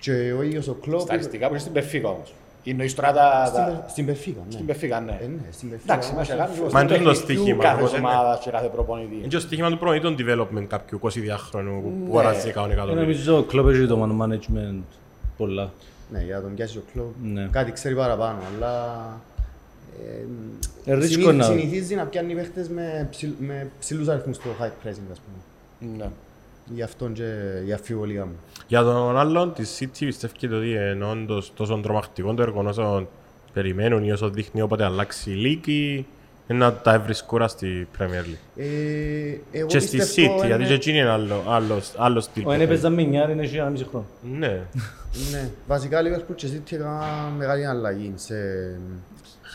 Και ο ίδιος ο κλόπ... Στατιστικά που είναι στην Πεφίκα όμως. Είναι η τώρα τα... Στην, τα- Πε- στην Πεφίκα, ναι. Στην Πεφίκα, ναι. Ε, ναι, στην Πεφίκα. Εντάξει, μας όμως, έκανε ε, Μα είναι το παιχνιδιού στοίχημα, κάθε πώς είναι. ομάδα και κάθε προπονητή. Είναι και το στοίχημα του προπονητή των development κάποιου 22χρονου που Ναι. που αγοράζει 100 Ε, εκατομμύρια. Νομίζω ο Κλόπ έχει το man management πολλά. Ναι, για να τον πιάσει ο κλόπ. Ναι. Κάτι ξέρει παραπάνω, αλλά... Ε, ρίσκο συνήθι- να- Συνηθίζει να πιάνει παίχτες με, ψηλ, με ψηλούς αριθμούς στο high pressing, ας πούμε. Ναι. Γι' αυτόν και η αφιβολία μου. Για τον άλλον της City πιστεύετε ότι είναι όντως τόσο τρομακτικό το έργο όσο περιμένουν ή όσο δείχνει όποτε αλλάξει η λύκη είναι να τα έβρει σκούρα στη Premier League. Ε, εγώ Και στη πιστεύω City, γιατί είναι- και εκείνη είναι άλλο, άλλο, άλλο στυλ. Ο Ένε παίζα με νιάρι, είναι ένα μισή χρόνο. Ναι. Ναι, βασικά Liverpool και City έκαναν μεγάλη αλλαγή σε...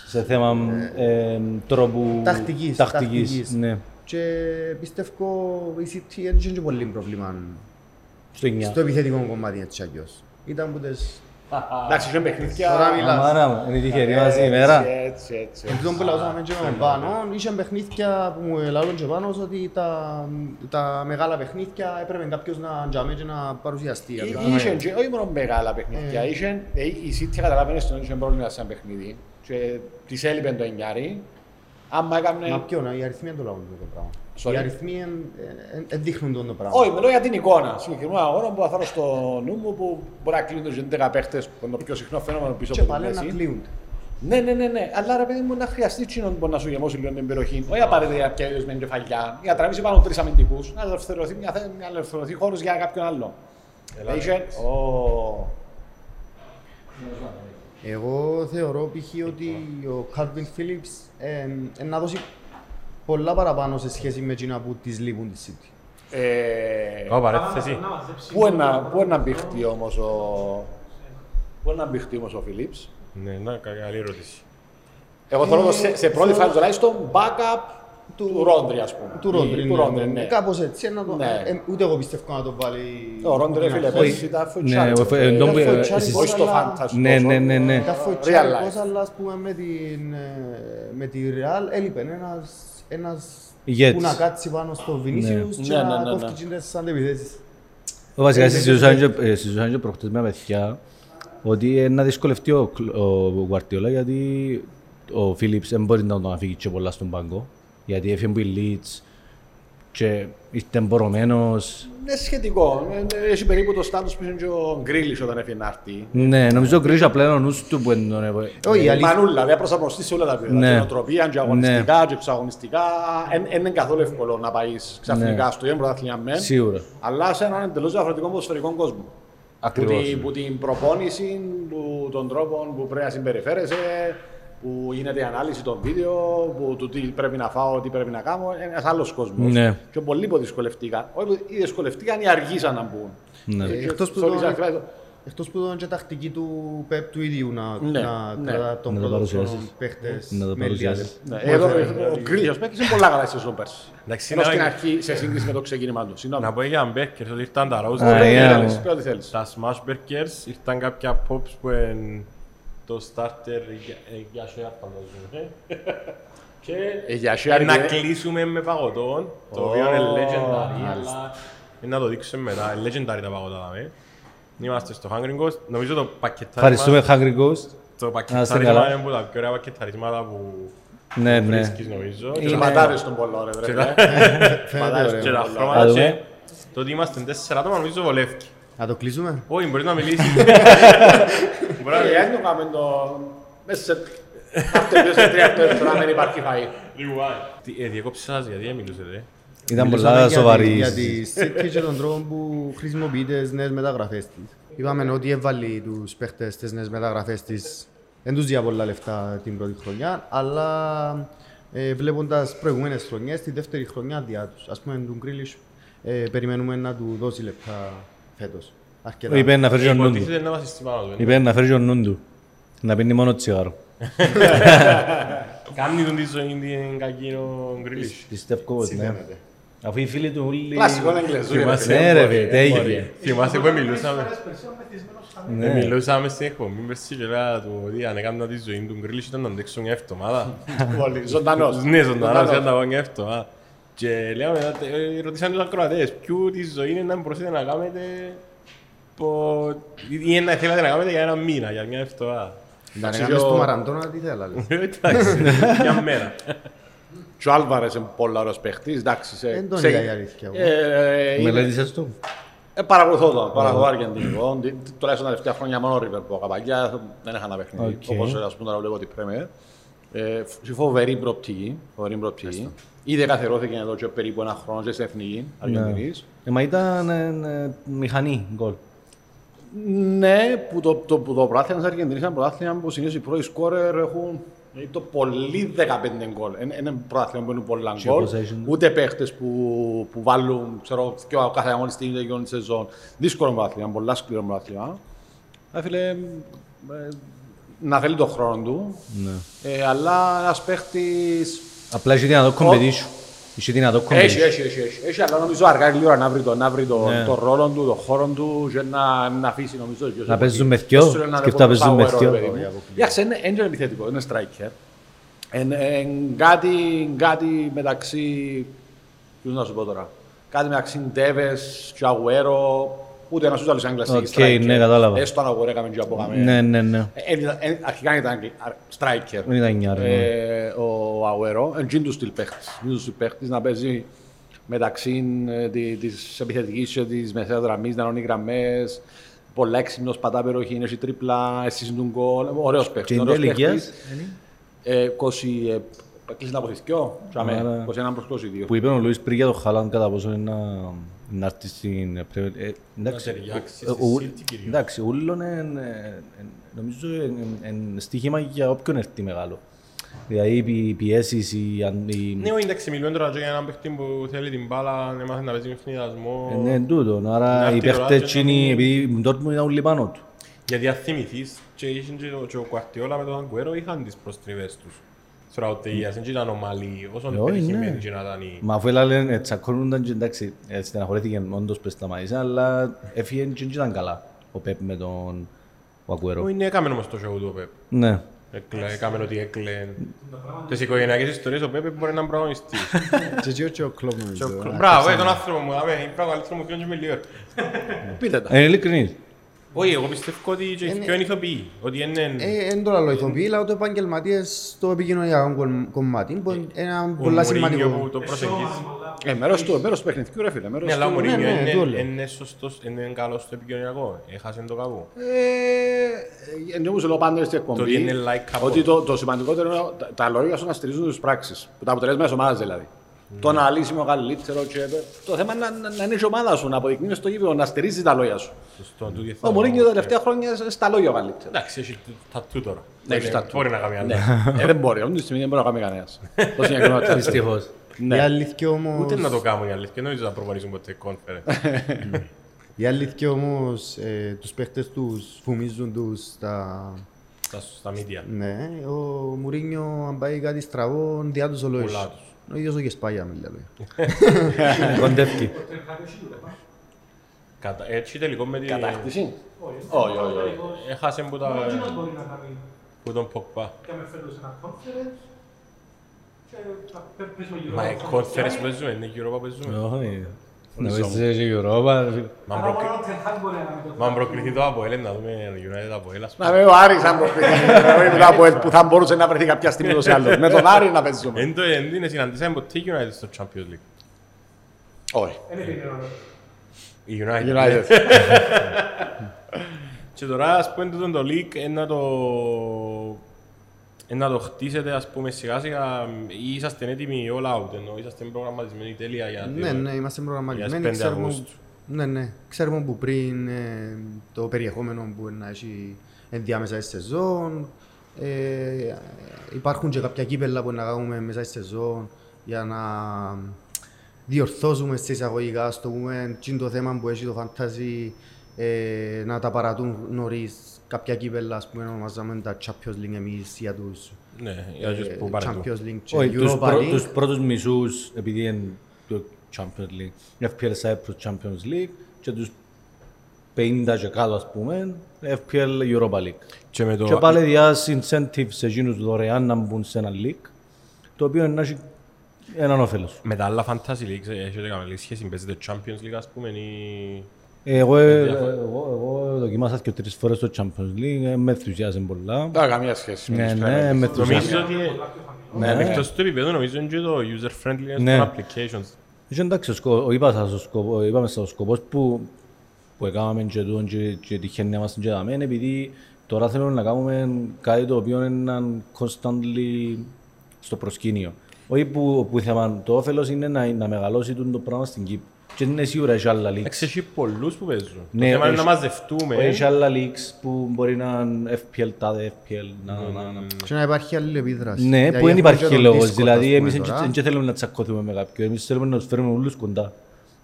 Σε θέμα ε, τρόπου Τακτικής, τακτικής. τακτικής. Ναι, Και πιστεύω η City δεν είχε και πολύ πρόβλημα στο 9. στο επιθετικό κομμάτι έτσι αλλιώς. Ήταν που τις... <laughs> Εντάξει, είχε παιχνίδια... Τώρα μιλάς. Αμάνα μου, είναι τυχερή μας σήμερα. Έτσι, έτσι, έτσι. Εν τούτον που λαούσαμε και με πάνω, είχε παιχνίδια που μου λαούν και πάνω ότι τα, τα μεγάλα παιχνίδια έπρεπε κάποιος να τζάμε και να παρουσιαστεί. Εί- Απλά- Είχε και όχι μόνο μεγάλα παιχνίδια, είχε, ε, η City καταλαβαίνεις ότι είχε πρόβλημα σε ένα παιχνίδι και της έλειπε το εννιάρι. Άμα Μα έκαμε... ποιον, οι αριθμοί δεν το λαούν το πράγμα. Sorry. Οι αριθμοί εν- εν- εν δείχνουν τον το πράγμα. Όχι, μιλώ για την εικόνα. Συγκεκριμένα αγώνα που θα φέρω στο νου μου που μπορεί να κλείνουν τους 11 παίχτες που είναι το πιο συχνό φαινόμενο πίσω Και από την πάλι να μέση. κλείονται. Ναι, ναι, ναι, ναι. Αλλά ρε παιδί μου να χρειαστεί τσίνον που να σου γεμώσει λίγο την περιοχή. Όχι απαραίτητα για πιέδες με κεφαλιά. Για να τραβήσει πάνω τρεις αμυντικούς. Να ελευθερωθεί, μια, θε- να ελευθερωθεί χώρος για κάποιον άλλο. Είχε. Ω. Εγώ θεωρώ π.χ. ότι ο Calvin Phillips ε, να δώσει πολλά παραπάνω σε σχέση με εκείνα που της λείπουν της City. Ε, Ω, παρέθεση. Πού είναι να- πού είναι να μπηχτεί όμως ο. Πού είναι να μπηχτεί όμως ο Φιλίπς. Ναι, να, κα- καλή ερώτηση. Εγώ θέλω το σε, σε πρώτη φάση τουλάχιστον backup του Ρόντρι, ας πούμε. Του Ρόντρι, Του ναι. Ρόντρι, ναι. Κάπως έτσι. να το- Ναι. ε, ούτε εγώ πιστεύω να το βάλει... Ο Ρόντρι, ρε από την φίλε, αρχή. πέρσι ήταν Ναι, φοητσάρι. ο- ε, Ήταν νόμου- ε, φοητσάρι, εσείς- Όχι στο αλλά- fantasy. Ναι, ναι, ναι, ναι. Ήταν Real φοητσάρικος, life. αλλά ας πούμε με, την, ε, με τη Real έλειπε ένας, ένας Ηγέτης. που να κάτσει πάνω στο Vinicius και Ναι, ναι, να ναι, ναι. κόφτει τις αντεπιθέσεις. Βασικά συζητούσαν και- ε, συζητούσαν και προχτές με παιδιά ότι ε, να δυσκολευτεί ο, Κλ- ο Guardiola γιατί ο Φίλιπς δεν μπορεί να τον αφήγει και πολλά στον πάγκο γιατί έφυγε από η Leeds και ήρθε μπορωμένος. Είναι σχετικό. Ε, Έχει περίπου το στάτους που είναι και ο Γκρίλης όταν έφυγε να έρθει. Ναι, νομίζω ο Γκρίσο απλά είναι ο νους του που είναι τον έβαλε. Όχι, η Η αλήθεια- Μανούλα, δηλαδή προσαρμοστεί σε όλα τα επίπεδα. Ναι. Και νοοτροπία, και αγωνιστικά, και εξαγωνιστικά. Δεν είναι καθόλου εύκολο να πάει ξαφνικά Ναι. στο ίδιο πρωτάθλημα μεν. Σίγουρα. Αλλά σε έναν εντελώ διαφορετικό ποδοσφαιρικό κόσμο. Που Ακριβώς. την, που την προπόνηση, που, των τρόπων που πρέπει να συμπεριφέρεσαι, που γίνεται η ανάλυση των βίντεο, που του τι πρέπει να φάω, τι πρέπει να κάνω, είναι ένας άλλος κόσμος. Ναι. Και πολλοί που δυσκολευτήκαν. Όχι, που ή δυσκολευτήκαν ή αργήσαν να μπουν. Ναι. Ε, και Εκτός που σε όλες το- τις αρχές- Εκτός που ήταν και τακτική του Πεπ του ίδιου να, Ναι, να ναι. κρατά τον Να το πρώτο παρουσιάσεις. των παίχτες Να το με παρουσιάσεις. Ελιάδε. Ναι, εδώ, ο Γκρίλιος παίκτης είναι πολλά καλά στη σεζόν πέρσι. Εντάξει, Ενώ να- στην αρχή, σε σύγκριση με το ξεκίνημα του. Συγγνώμη. Να πω για Μπέρκερς ότι ήρθαν τα Α, Rose. yeah. Θέλεις, πει ό,τι θέλεις. Τα Smash Burgers ήρθαν κάποια pops που είναι το starter για- ε, για share <laughs> φανταζόμαι. Και Ε, για ε, share να είναι- κλείσουμε με παγωτόν, το οποίο είναι legendary, αλλά ε, να το δείξουμε μετά. Είναι legendary τα παγωτά δάμε. Είμαστε στο Hungry Ghost. Νομίζω το πακετάρισμα, Ευχαριστούμε Hungry Ghost. το Να είστε πακετάρισμα καλά. είναι από τα πιο ωραία πακεταρίσματα που Ναι, ναι. βρίσκεις νομίζω. Και Και οι τα- <laughs> ματάρες των πολλών, ρε, και βρε. τα- Φαίνεται και τα ωραίο. Θα χρώματα δούμε. και το ότι είμαστε τέσσερα άτομα νομίζω βολεύει. Να το κλείσουμε; Όχι, μπορείς να μιλήσεις. Μπορεί να Ε, μιλήσεις. αν το κάνουμε το... Μέσα σε... Αυτό είναι σε τρία δεύτερα, να μην υπάρχει φαΐ. Τι, ε, Διεκόψα σας γιατί μιλούσατε. Ήταν Μιλούσαμε πολλά για τη- σοβαρής. Για τη City και τον τρόπο που χρησιμοποιεί τις νέες μεταγραφές της. Είπαμε ότι έβαλε τους παίχτες στις νέες μεταγραφές της. Δεν τους διά πολλά λεφτά την πρώτη χρονιά, αλλά ε, βλέποντας προηγούμενες χρονιές, τη δεύτερη χρονιά διά τους. Ας πούμε, τον Γκρίλις ε, περιμένουμε να του δώσει λεπτά φέτος. Αρκετά. Είπε να φέρει και ο νου του. Υποτίθεται να βασιστεί πάνω του. ε. Είπε να φέρει και ο νου του. Να πίνει μόνο τσιγάρο. <laughs> Κάνει τον τη ζωή την κακή ο Γκρίλης. Πιστεύω πως ναι. φαίνεται. Αφού οι φίλοι του όλοι... Κλασικό εγγλεζούι, ρε Θυμάσαι. φίλε. Ναι ρε παιδί, τέγινε. Θυμάσαι που μιλούσαμε. Ναι. Ε, Μιλούσαμε στην εκπομπή πέρσι και λέγα του ότι αν έκανα τη ζωή του Γκρίλης ήταν να αντέξω μια εβδομάδα. Πολύ ζωντανός. Ναι, ζωντανός ήταν να πάω μια εβδομάδα. Και λέμε, ε, ρωτήσαν τους ακροατές, ποιου τη ζωή είναι να μπορούσατε να κάνετε πο- ή να θέλατε να κάνετε για ένα μήνα, για μια εβδομάδα. Να Εντάξει, κάνεις ο- το Μαραντώνα, τι θέλα. λες. <laughs> Εντάξει, μια μέρα. Και ο Άλβαρες είναι πολύ ωραίος παίχτης, εντάξει. σε- Δεν τον σε- είδα η αλήθεια. εγώ. Ε, είναι- Μελέτησες το; Ε, παρακολουθώ το, παρακολουθώ αργεντινικό. Τι- τι- Τουλάχιστον τα τελευταία χρόνια μόνο River που καπαγιά δεν είχα ένα παιχνίδι. Οκ. Όπως ας πούμε τώρα βλέπω την Premier. Ε, φ- φοβερή προοπτική. Φοβερή προοπτική. Ήδη καθιερώθηκε εδώ και περίπου ένα χρόνο και στην εθνική Αργεντινής. Ε, Μα ήταν ε, ε, μηχανή γκολ. Ναι, που το, το, που το πρωτάθλημα της Αργεντινής είναι πρωτάθλημα που συνήθως οι πρώτοι σκόρερ έχουν δηλαδή το πολύ 15 γκολ. Είναι ένα πρωτάθλημα που είναι πολλά Και γκολ. possession. Ούτε παίχτες που, που βάλουν, ξέρω, και ο κάθε αγωνιστή είναι για τη σεζόν. Δύσκολο πρωτάθλημα, πολλά σκληρό πρωτάθλημα. Ε, φίλε, ε, να θέλει τον χρόνο του. Ναι. Ε, αλλά ένας παίχτης... Απλά έχει δυνατό competition. Έχει δυνατό Έχει, competition. έχει, έχει, έχει, έχει, αλλά νομίζω αργά ή γλύωρα να βρει τον, να βρει τον, Ναι. τον ρόλο του, τον χώρο του και να, να αφήσει νομίζω. και Να παίζουν ότι- με δυο, Έσου ένα σκεφτά ρεκόρ παίζουν με power, δυο. ρε παιδί μου. Εντάξει, είναι είναι επιθετικό, είναι striker. Είναι κάτι, κάτι μεταξύ, ποιος να σου πω τώρα, κάτι μεταξύ Ντέβες και Αγουέρο, ούτε ένας ούτε άλλος Άγγλας Οκ, striker. ναι, κατάλαβα. Έστω αν Αγουέρο έκαμε και από κάμε. Ναι, ναι, ναι. Ε, ε, ε, Αρχικά ήταν Άγγλ- striker. Δεν ήταν νιάρ, ναι. Ε, ο Αγουέρο, εντζήν του στυλ παίχτης. Είναι του στυλ παίχτης να παίζει μεταξύ ε, τη- της επιθετικής και της μεσαίας γραμμής, να είναι γραμμές, πολλά έξυπνος, πατά περιοχή, είναι έχει τρίπλα, εσύ τον γκολ, ωραίος Και παίχτης. είναι ωραίος ηλικίας, παίχτης. είναι. Ε, 20, ε, έκλεισε να αποθηκιώ, Άρα- 21 προς 22. Που είπε ο Λουίς πριν για το Χαλάν κατά πόσο είναι να, να έρθει στην Premier ε, εντάξει, ταιριάξει ο- στη ο- City κυρίως. Εντάξει, ούλον είναι, νομίζω είναι στοίχημα για όποιον έρθει μεγάλο. Δηλαδή οι πιέσεις, οι, αν- οι, Ναι, όχι, εντάξει, μιλούμε τώρα και για έναν παίχτη που θέλει την μπάλα, να μάθει να παίζει με φνηδασμό. ε, ναι, τούτο. Άρα Να οι έρθει ο παίχτες Ράτζος να εκείνοι, μην- επειδή η Ντόρτμουντ ήταν όλοι πάνω του. Γιατί αν θυμηθείς, και είχε και ο- και ο Κουαρτιόλα με τον Αγκουέρο είχαν τις προστριβές τους. Throughout the years, δεν ήταν ομαλοί, όσο Ε, όχι, πετυχημένοι ναι. και να ήταν οι... Μα αφού έλαλεν, ε, τσακώνονταν και εντάξει, ε, στεναχωρέθηκε όντως που σταμάτησε, αλλά έφυγε και δεν ήταν καλά ο Πέπ με τον ο Ακουέρο. Όχι, ναι, έκαμε όμως το show του ο Πέπ. Ναι. Έκλε- Έκαμε ότι έκλε. Τις οικογενειακές ιστορίες ο Πέπ μπορεί να είναι πρωταγωνιστής. <laughs> Και έτσι και ο Κλόπ νομίζω. Μπράβο, ε, τον άνθρωπο μου, δάμε, είναι πράγμα καλύτερο μου φιόνι και με λίγο. Πείτε τα. Είναι ειλικρινής. Όχι, εγώ πιστεύω ότι και οι πιο είναι ηθοποιοί, ότι είναι... Ε, Εν τώρα ηθοποιεί, αλλά το επαγγελματίες στο επικοινωνιακό κομ- κομμάτι που είναι ένα ο πολλά Μουρίνιο που σημαντικό. το προσεγγίζει. Ε, μέρος του, μέρος του παιχνιδιού ρε φίλε, μέρος Ναι, αλλά ο του. Μουρίνιο ναι, είναι- το λέω. είναι σωστός, είναι καλός στο επικοινωνιακό. Έχασε το κακό. Ε, ε, νομίζω λέω πάντα στην εκπομπή ότι είναι like ότι το, το σημαντικότερο είναι τα, τα λόγια σου να στηρίζουν τις πράξεις. Τα αποτελέσματα της ομάδας δηλαδή. Το να λύσει ο καλύτερο και το θέμα είναι να, να, να είναι η ομάδα σου, να αποδεικνύεις στο γήπεδο, να στηρίζεις τα λόγια σου. Σωστό, τούτη Ο θα- Μωρίνιο τα τελευταία χρόνια στα λόγια ο καλύτερος. Εντάξει, έχει τατού τώρα. Ναι, έχει Δεν τατού. Μπορεί να κάνει άλλο. Ναι, ε, δεν μπορεί, αυτή τη στιγμή δεν μπορεί να κάνει κανένας. <laughs> Το συγκεκριμένο τέτοιο. Δυστυχώς. Η αλήθεια όμως, Ούτε να το κάνουν οι αλήθεια, νομίζω να προπονήσουν ποτέ conference. η αλήθεια όμως, ε, τους παίχτες τους φουμίζουν τους στα... Στα- Στα media. Ναι, ο Μουρίνιο αν πάει κάτι στραβό, διά τους ολόις. Πουλά τους. Ο ίδιος ο Γεσπάγια με λέει. <laughs> Κοντεύκει. Κατα- Έτσι τελικό με την... Κατάκτηση. Όχι, όχι, όχι. Έχασε που τα... μπορεί να κάνει που τον Ποκπά. και με φέτος ένα conference και θα παίζουμε γύρω Μα από η αυτό. conference παίζουμε, είναι Europa παίζουμε. Όχι. Να πες και η Europa. ρε φίλε. Μα αν Αλλά προκρι- μόνο ο Ten Hag μπορεί να κάνει το Μα αν προκριθεί το Αποέλ, να δούμε United Αποέλ, ας Να πούμε. με ο Άρης αν προκριθεί, από ελ που θα μπορούσε να βρεθεί κάποια στιγμή ούτως ή άλλως. Με τον Άρη να παίζουμε. Εν το εν είναι συναντήσαμε ποτέ United στο Champions League. Όχι. Είναι επικοινωνία. Η United. United. Και τώρα, ας πούμε, τούτο το league είναι να το... είναι να το χτίσετε, ας πούμε, σιγά σιγά ή είσαστε έτοιμοι all out, ενώ είσαστε προγραμματισμένοι τέλεια για Ναι, ναι, είμαστε προγραμματισμένοι. Για τις 5 Ξέρουμε, Αυγούστου. ναι, ναι. Ξέρουμε που πριν ε, το περιεχόμενο που να έχει ενδιάμεσα στη σεζόν. Ε, υπάρχουν και κάποια κύπελα που να κάνουμε μέσα στη σεζόν για να διορθώσουμε σε εισαγωγικά, στο πούμε, τι είναι το θέμα που έχει το fantasy, ε, να τα παρατούν νωρίς κάποια κύπελα, ας πούμε, ονομάζαμε τα Champions League εμείς για τους Ναι, για τους ε, που παρετούν. Champions League και Όχι, τους Europa πρω- League. τους πρώτους μισούς, επειδή είναι το Champions League, FPL Cyprus Champions League και τους 50 και κάτω, ας πούμε, FPL Europa League. Και με Και το... πάλι διάς incentives σε εκείνους δωρεάν να μπουν σε ένα league, το οποίο είναι να έχει έναν όφελος. Με τα άλλα fantasy leagues, ε, έχετε καμία σχέση, παίζετε Champions League, ας πούμε, ή... Εγώ, ε, εγώ, εγώ δοκιμάσα και τρεις φορές το Champions League, ε, με ενθουσιάζει πολλά. Δεν έχει καμία σχέση. με Ναι, τους ναι, Premier League. με ενθουσιάζει. Νομίζω ότι... Ναι, εκτός του επίπεδου, νομίζω είναι και το user-friendliness Ναι. των applications. Είχε εντάξει, ο σκο- ο- είπα σας, ο σκοπό- είπαμε σας, ο σκοπός που, που έκαναμε και τούτον και, και τυχαίνει να είμαστε και δαμέν, επειδή τώρα θέλουμε να κάνουμε κάτι το οποίο είναι έναν constantly στο προσκήνιο. Όχι που, που θέμα, το όφελος είναι να, να μεγαλώσει τούτο το πράγμα στην Κύπρο. Και είναι σίγουρα έχει άλλα leaks. Εντάξει, έχει πολλούς που παίζουν. Το Ναι, θέμα είναι να έχει- μαζευτούμε. Έχει άλλα leaks που μπορεί να είναι FPL, τάδε FPL, να, να, να. Και να υπάρχει αλληλεπίδραση. Ναι, Δηλαδή, που δεν έχουμε υπάρχει και τον λόγος. Discord, Δηλαδή, ας πούμε, εμείς τώρα. δεν θέλουμε να τσακωθούμε με κάποιον. Εμείς θέλουμε να τους φέρουμε όλους κοντά.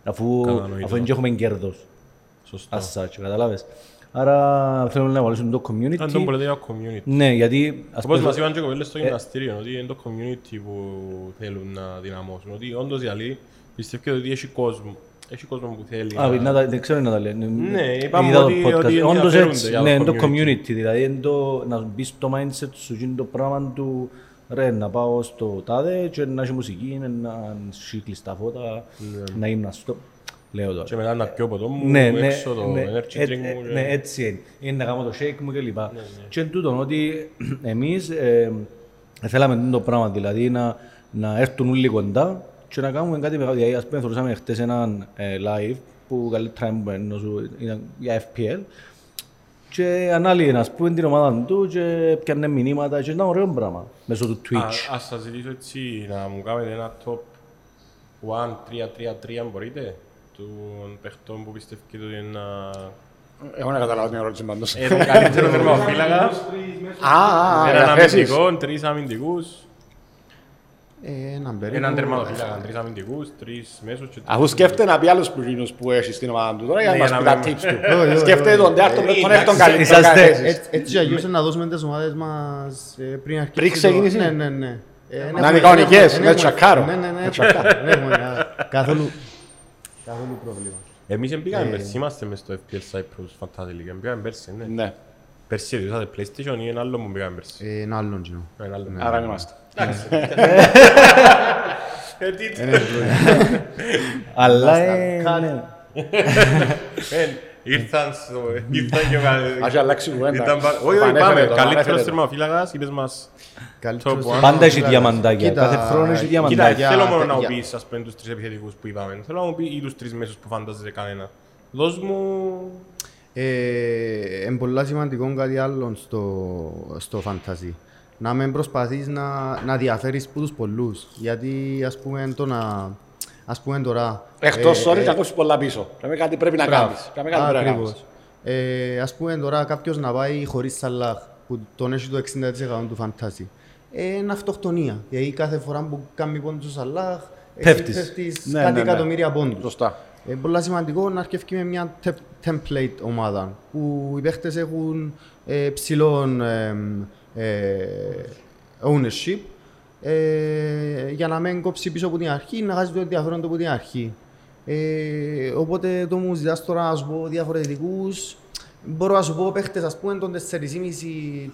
Αφού, Κατανοητό. αφού δεν έχουμε κέρδος. Σωστό. As such, καταλάβες. Άρα θέλουμε να βάλουμε το Αν τον community. πολίτε για community. Ναι, γιατί ας Όπως πούμε, μας είπαν και κοπέλες στο γυμναστήριο, ότι είναι το community που θέλουν να δυναμώσουν. Ότι όντως οι άλλοι πιστεύω ότι έχει κόσμο. Έχει κόσμο που θέλει. Α, να- να τα- δεν ξέρω να τα λένε. Ναι, είπαμε Είδα το ότι- podcast. ότι Όντως ενδιαφέρονται έτσι, για το ναι, είναι το community. community. Δηλαδή, είναι το, να μπεις στο mindset σου, είναι το πράγμα του ρε, να πάω στο τάδε και να έχει μουσική, να έχει κλειστά φώτα, να γυμναστώ. Λέω τώρα. Ναι. Και μετά να πιω ποτό μου, Ναι, ναι, έξω το ναι, energy ε, drink ε, μου. ναι, και- έτσι είναι. Είναι να κάνω το shake μου κλπ. Ναι, Και εν τούτον ότι εμείς ε, θέλαμε το πράγμα, δηλαδή να, να έρθουν όλοι κοντά και να κάνουμε κάτι μεγάλο. Δηλαδή, ας πούμε, θεωρούσαμε χτες έναν ε, live που καλύτερα έμπαινε, ήταν για FPL και ανάλυε ας πούμε την ομάδα του και πιάνε μηνύματα και ήταν ωραίο πράγμα μέσω του Α- Twitch. Ας σας ζητήσω έτσι να μου κάνετε ένα top 1, 3, 3, 3 μπορείτε των παιχτών που πιστεύετε ότι είναι να... Εγώ δεν καταλάβω την ερώτηση πάντως. Ε, τον καλύτερο θερμοφύλακα, <laughs> Α, α, έναν για θέσεις. αμυντικό, τρεις αμυντικούς, Ε, έναν περίπου. έναν τερματοφύλακα, τρεις αμυντικούς, τρεις μέσους και Αφού σκέφτεται να πει άλλους πλουγίνους που έχει στην ομάδα του τώρα για να Ναι, μας να πει τα μην- tips του. Όχι, όχι, Σκέφτεται όχι. τον τέταρτο, τον Ε, έκτον εντάξει, καλύτερο. είσαστε- κάθε θέσεις. Έτσι- Έτσι αγιούσε να δώσουμε τις ομάδες μας ε, πριν αρχίσει. Πριν το- ξεκινήσει; Ναι, ναι, ναι. Ε, δεν Να έχουμε- είναι κανονικές, δεν με έχουμε- τσακάρο. Ναι, ναι, ναι. Με τσακάρο. Δεν έχουμε κα- καθόλου καθόλου πρόβλημα. Εμείς δεν πήγαμε Ε. πέρσι, είμαστε μες στο FPL Cyprus Fantasy League, πήγαμε πέρσι, ναι. Ναι, Πέρσι ειδούσατε PlayStation ή ένα άλλο που πήγαμε πέρσι. Ε, Ένα άλλον κοινό. Ένα άλλο. άρα είμαστε. Ε, τι Δεν έχει πρόβλημα. Αλλά ε, ναι. Ε, Ήρθαν στο... Ήρθαν και... ο- Ας αλλάξει κουβέντα. Ήταν πα- Όχι, όχι, Επανέφερε πάμε. το, Καλύτερος επανέφερε το. θερμοφύλακας, είπες μας. Καλύτερος Top one. Πάντα έχει φύλακας. διαμαντάκια. Κοίτα, Κάθε χρόνο έχει Κοίτα, διαμαντάκια. για- θέλω μόνο να μου για- πεις, ας πούμε, τους τρεις επιθετικούς που είπαμε. Θέλω να μου πει ή τους τρεις μέσους που φαντάζεσαι κανένα. Δώσ' μου... Ε, Είναι πολύ σημαντικό κάτι άλλο στο, στο fantasy. Να μην προσπαθείς να, να διαφέρεις από τους πολλούς. Γιατί ας πούμε, το να, ας πούμε τώρα... Εκτός ε, sorry ε, να κόψεις πολλά πίσω. Πρέπει κάτι πρέπει να Μπράβο. κάνεις. Πρέπει κάτι πρέπει να κάνεις. Ακριβώς. Ε, ας πούμε τώρα κάποιος να πάει χωρίς Σαλάχ που τον έχει το 60% του φαντάζι. Ε, είναι αυτοκτονία. Γιατί κάθε φορά που κάνει πόντους ο Σαλάχ εσύ Πέφτεις. πέφτεις Ναι, κάτι ναι, ναι. εκατομμύρια πόντους. Σωστά. Είναι πολύ σημαντικό να αρκεύει με μια te- template ομάδα που οι παίχτες έχουν ε, ψηλό ε, ε, ownership ε, για να μην κόψει πίσω από την αρχή, να χάσει το ενδιαφέρον του από την αρχή. Ε, οπότε το μου ζητάς τώρα να σου πω διαφορετικούς Μπορώ να σου πω παίχτες ας πούμε των 4,5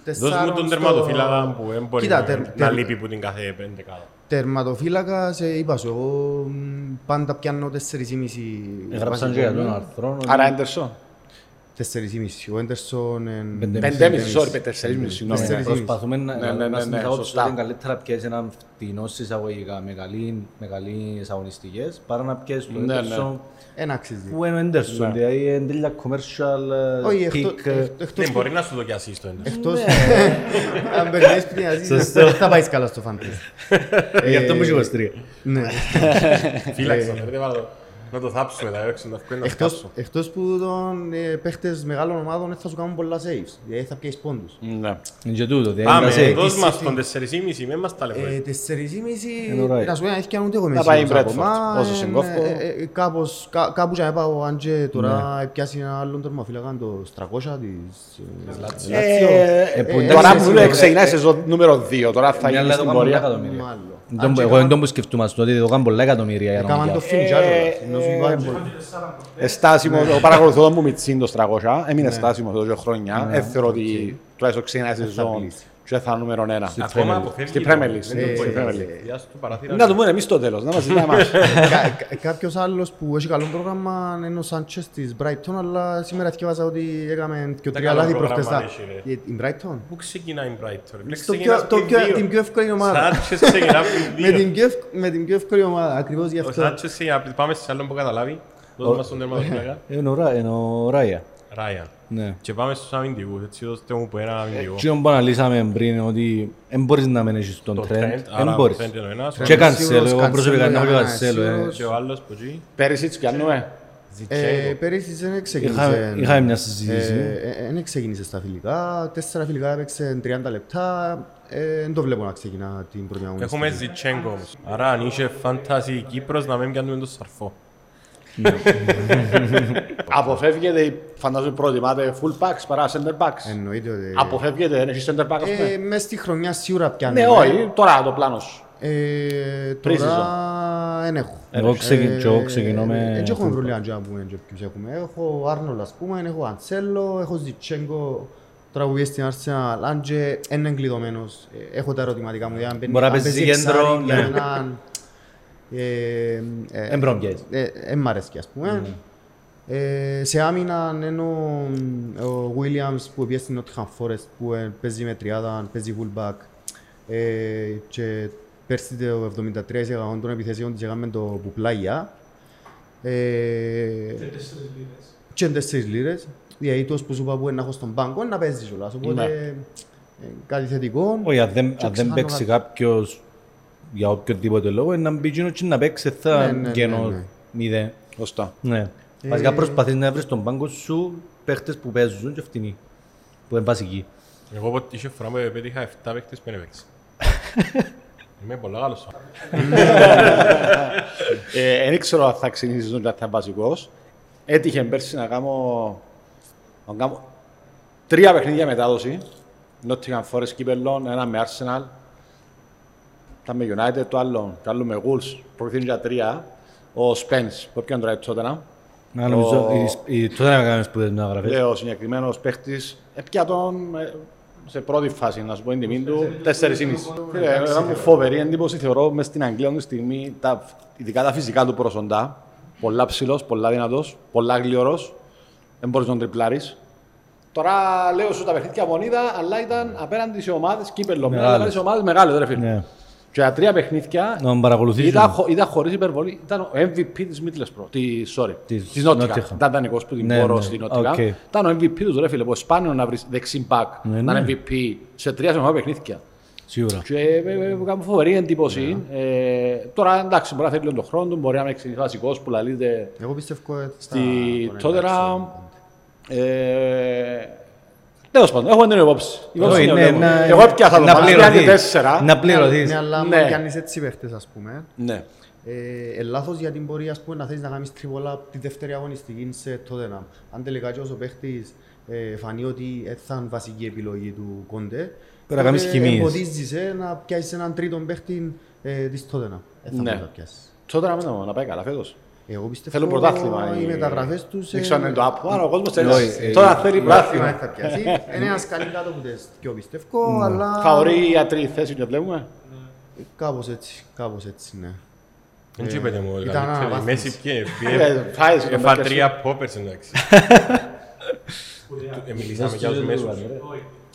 Δώσ' μου 4 τον στο- τερματοφύλακα που δεν μπορεί Κοίτα, να- τερ- να τερ- λείπει που την κάθε πέντε κάτω. Τερματοφύλακας, ε, είπα σου, εγώ μ, πάντα πιάνω 4,5 Έγραψαν και για τον άρθρο. ότι- Άρα Έντερσον. 4,5. Ο Έντερσον εν- Πέντε Πεντέμιση, sorry, πεντεσσερίμιση, συγγνώμη. Τέσσερις. Προσπαθούμε να Ναι, ναι, ναι, να ναι, συνεχώς σωστά. ότι είναι καλύτερα να πιέσεις έναν φτηνό εισαγωγικά με καλή- με καλές αγωνιστικές παρά να πιέσεις τον Ναι, ναι. Έντερσον Εν αξίζει. που είναι ο Έντερσον, δηλαδή είναι τέλεια commercial ε, Όχι, εκτός- pick, ε, εκ- εκτός Ναι, που- μπορεί να σου το κι ασύστο εντός. εκτός- Αν περνάς πριν να ζήσεις, Σωστό. δεν θα πάεις καλά στο fantasy. γι' αυτό μου έχει 23. Ναι. <laughs> Φύλαξα, φέρετε βάλω. Να το θάψουμε, δηλαδή, έξω, να βγάλουμε να Εκτός- σκάψω. Εκτός που τον ε, παίχτες μεγάλων ομάδων θα σου κάνουν πολλά saves. Δηλαδή θα πιέσεις πόντους. Ναι. Είναι και τούτο, δηλαδή Πάμε, να σε- δώσ' City. μας τον 4,5, μην μας Ε, ταλαιπωρείς. 4,5 Είναι ωραία. να σου πω την αλήθεια ούτε εγώ είμαι Να πάει η σίγουρος Bradford, ακόμα. όσο Ε, συγκόφω. ε, ε, κάπως- κα- Κάπου και να πάω αν και τώρα πιάσει ένα άλλον τερμοφύλακα το 300 της ε, Λάτσιος. Ε, που Ε, εντάξει, Τώρα εσύ, που ε, ξεκινάει σεζόν νούμερο 2, τώρα θα Μια γίνει άλλα στην το κάνουν πολλά πορεία. εκατομμύρια. Μάλλον. Δεν Αν μπο- και Εγώ δεν έκαναν- το σκεφτούμαστε ότι το κάνουν πολλά εκατομμύρια για να Έκαναν μου το πιάσει. φινιτζάρο. Ε, Ενώ σου ε, πάει πολύ. Εστάσιμο, ο παρακολουθώ τον που μητσίν το 300, έμεινε στάσιμος εδώ και χρόνια. Δεν θεωρώ ότι τουλάχιστον ξεκινάει η σεζόν πλήσει. Και θα είναι νούμερο ένα. Ακόμα αποφεύγει Στην το- Premier League, δεν στην το στην βοηθάει. Premier League. Διάσου το παράθυρα. Να το πούμε εμείς στο τέλος, να μας ζητάει εμάς. <laughs> Κα- κα- Κάποιος άλλος που έχει καλό πρόγραμμα είναι ο Σάντσες της Brighton, αλλά σήμερα θυκεύασα ότι έκαμε και τρία καλό λάθη πρόγραμμα προχτές. έχει, ρε. Η η Brighton. Πού ξεκινάει η Brighton. ρε; Στο Ξεκινάς πιο- το πριν πιο- δύο. την πιο εύκολη ομάδα. Σάντσες ξεκινά πριν <laughs> Με δύο. την πιο ευκ- Με την πιο εύκολη ομάδα, ακριβώς γι' Ο αυτό. Σάντσες ξεκινά πριν- Πάμε σε άλλον που καταλάβει. Δώσ' μας τον τερματοφύλακα. <laughs> Είναι ο Ρα- είναι ο Ράια. Ράια. Ναι. Και πάμε στους αμυντικούς. Έτσι δώστε μου που ένα αμυντικό. Τι που αναλύσαμε πριν είναι ότι δεν μπορείς να μην έχεις τον Το trend, Trent, δεν άρα μπορείς. ο Trent είναι ο ένας. Και Trent Cancelo, σίγουρος, εγώ προσωπικά Cancelo να έχω για Cancelo, μένα, ε. σίγουρος. Και ο άλλος που εκεί. Πέρυσι τι πιάνουμε. Ε, Ζιτσέγκο. Πέρυσι δεν Είχα- ξεκίνησε. Είχαμε μια συζήτηση. Ε, ε, Δεν ξεκίνησε στα φιλικά. Τέσσερα φιλικά έπαιξε 30 λεπτά. Ε, Δεν το βλέπω να ξεκινά την πρώτη αγωνιστική. Έχουμε Ζιτσέγκο όμως. Άρα αν είχε φάνταση Κύπρος να μην κάνουμε τον σαρφό. Αποφεύγεται, φαντάζομαι προτιμάτε full backs παρά center backs. Εννοείται ότι... Αποφεύγεται, δεν έχεις center back ας Ε, πούμε. Μες στη χρονιά σίγουρα πιάνει. Ναι, όχι, τώρα το πλάνο σου. Ε, Pre-season. Τώρα δεν έχω. Εγώ ξεκι- και εγώ ξεκινώ με Δεν έχω fullback. προβλήμα να πούμε και ποιους έχουμε. Έχω Άρνολ ας πούμε, έχω Αντσέλο, έχω Ζιτσέγκο τώρα που πήγε στην Arsenal, αν και δεν είναι εγκλειδωμένος. Ε, Έχω τα ερωτηματικά μου, δηλαδή αν μπαίνει- Μπορεί να αν παίζει παίζει κέντρο, εξάρι για ναι. έναν... ε, ε, Εν πρόμπιες. ε, Εν μ' αρέσει ας πούμε. Ε, σε άμυνα είναι ο, ο Williams που πήγε στην Nottingham Forest που ε, παίζει με τριάδα, παίζει fullback ε, και πέρσι το 73% των επιθέσεων της έκαμε το Πουπλάγια ε, και είναι τέσσερις λίρες. Διαήτως που σου είπα που είναι να έχω στον πάγκο να παίζει κιόλας. Ναι. Οπότε ε, κάτι θετικό. Όχι, αν δεν, Και αν δεν ξεχάνω παίξει κάτι. κάποιος για οποιοδήποτε λόγο, είναι να μπει εκείνος και να παίξει, Ναι, θα ναι, ναι, κενό ναι. μηδέν. Σωστά. Ναι. Βασικά προσπαθείς να βρεις στον πάγκο σου παίχτες που παίζουν και φτηνοί. Που είναι βασικοί. Εγώ όποτε είχε φορά που πέτυχα 7 παίκτες που δεν έπαιξε. Είμαι πολλά καλός. Ε, Δεν ξέρω αν θα ξεκινήσεις τον θα βασικό. Έτυχε πέρσι να κάνω, να κάνω τρία παιχνίδια μετάδοση. Nottingham Forest κύπελλον, ένα με Arsenal. Ήταν με United, το άλλο, το άλλο με Wolves. Προηγηθούν για τρία. Ο Spence, που έπιανε τώρα τότε να. Να νομίζω, Ο- η- η- τότε να κάνουμε σπουδές μεταγραφές. Λέει ο συγκεκριμένος παίχτης, έπια τον ε, σε πρώτη φάση, να σου πω την τιμή του, 4,5. Φίλε, Ένα μου φοβερή εντύπωση θεωρώ μες στην Αγγλία αυτή τη στιγμή, τα, ειδικά τα φυσικά του προσοντά. Πολλά ψηλός, πολλά δυνατός, πολλά γλήορος. Δεν μπορείς να τον τριπλάρεις. Τώρα λέω σου τα παιχνίδια που είδα, αλλά ήταν απέναντι σε ομάδες κύπελο. Μεγάλες. Μεγάλες ομάδες μεγάλες, ρε φίλε. Ναι. Και για τρία παιχνίδια Να τον παρακολουθήσεις. είδα, χω- είδα χωρίς υπερβολή. Ήταν ο MVP της Middlesbrough. Τη, sorry, Της της Nottingham. Nottingham. Ήταν δανεικός που την Ναι, μπορώ ναι. στην Nottingham. Οκ. Ήταν ο MVP τους, ρε φίλε. Που σπάνιο να βρεις δεξί back Ναι, να είναι ναι. MVP σε τρία σημαντικά παιχνίδια. Σίγουρα. Και ε, ε, ε, μου κάνει φοβερή εντύπωση. Ναι. Ε, τώρα εντάξει, μπορεί να θέλει λίγο τον χρόνο του, μπορεί να είναι βασικός που λαλείται Εγώ πιστεύω ότι θα στη τον εντάξει. Tottenham. Ε, Τέλος πάντων, έχουμε την υπόψη. Η υπόψη Όχι, είναι ναι, ο Λέων. να- Εγώ έπιασα τον να Μαλάκη, πληρωθείς. τέσσερα. Να πληρωθείς. Ναι, αλλά άμα Ναι. πιάνεις έτσι παίχτες, ας πούμε, Ναι. ε, ε, λάθος γιατί μπορεί ας πούμε, να θέλεις να κάνεις τριβολά από τη δεύτερη αγωνιστική σε τότε Αν τελικά και όσο παίχτης ε, φανεί ότι ε, θα είναι βασική επιλογή του Κόντε, να κάνεις τότε χημίες. εμποδίζεσαι να πιάσεις έναν τρίτον παίχτη ε, της τότε να. Ε, θα Ναι. μπορείς να πιάσεις. Τότε να μην να πάει καλά φέτος. Εγώ πιστεύω Θέλουν πρωτάθλημα. οι μεταγραφές τους... Δεν ξέρω αν είναι το άπο. Άρα ο κόσμος θέλει. Όχι, ε, Τώρα θέλει πρωτάθλημα πρωτάθλημα. θα πιάσει. <laughs> Είναι ένας καλή κάτω από τις δυο πιστεύω, αλλά... Φαβορεί για τρίτη θέση και βλέπουμε. Κάπως έτσι, κάπως έτσι, ναι. Δεν τι είπετε μου, ήταν καλύτερη. Η αναβάθμιση. Μέση ποιε, <laughs> Ε, φάεις και Έφα μπέρκες. τρία πόπερς εντάξει. <laughs> Ε, Μιλήσαμε για τους μέσους.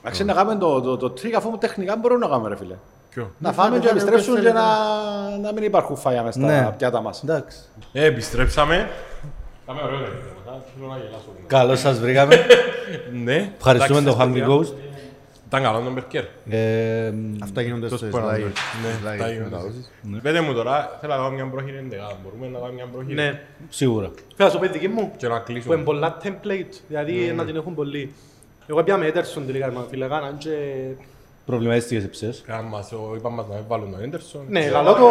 Εντάξει, να κάνουμε το- το- το τρίκ αφού τεχνικά μπορούμε να κάνουμε ρε φίλε. Ποιο; Να φάμε φάμε, και φάμε, επιστρέψουν όπως και να, θέλετε. να μην υπάρχουν φάγια μες στα Ναι. πιάτα μας. Εντάξει. Ε, επιστρέψαμε. Κάμε ωραίο ρε. Θέλω να γελάσω. Καλώς σας βρήκαμε. <laughs> Ναι. Ευχαριστούμε Εντάξει, τον Hungry παιδιά. Ghost. Ήταν καλό τον Μπερκέρ. Ε, Αυτά γίνονται Το στο σπορ, live. ναι, στις live αυτά γίνονται. μεταδόσεις. Πέτε μου τώρα, θέλω να κάνω μια πρόχειρη εντεκάδα. Μπορούμε να κάνουμε μια πρόχειρη. Ναι. Σίγουρα. Θέλω να σου πω τη δική μου. Και να Που είναι κλείσουμε. πολλά template, δηλαδή να την έχουν πολλοί. Εγώ πια με Ederson τελικά, μα φίλε, κάναν και... Προβληματίστηκες εψές. Κάναν μας, ο- είπαν μας να μην βάλουν τον Έντερσον. Ναι, καλό το...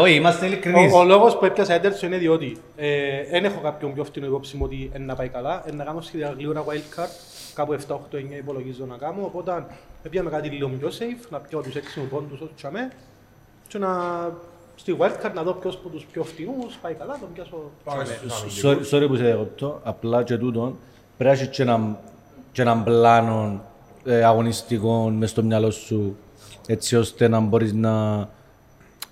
Όχι, είμαστε ειλικρινείς. Ο, ο λόγος που έπιασα Ederson είναι διότι ε, δεν έχω κάποιον πιο φτηνό υπόψη μου ότι είναι να πάει καλά, είναι να κάνω σχεδιά γλύωρα wildcard, κάπου 7, 8, 9 υπολογίζω να κάνω, οπότε έπιαμε κάτι λίγο πιο safe, να πιω τους 6 μου πόντους όσο τσαμέ και να στη wildcard να δω ποιος από τους πιο φτηνούς πάει καλά, τον πιάσω Πάμε τσαμέ. στους αμυντικούς. Sorry sorry που σε διακόπτω, απλά και τούτον πρέπει να έχεις και έναν, και έναν πλάνο ε, αγωνιστικό μες στο μυαλό σου έτσι ώστε να μπορείς να,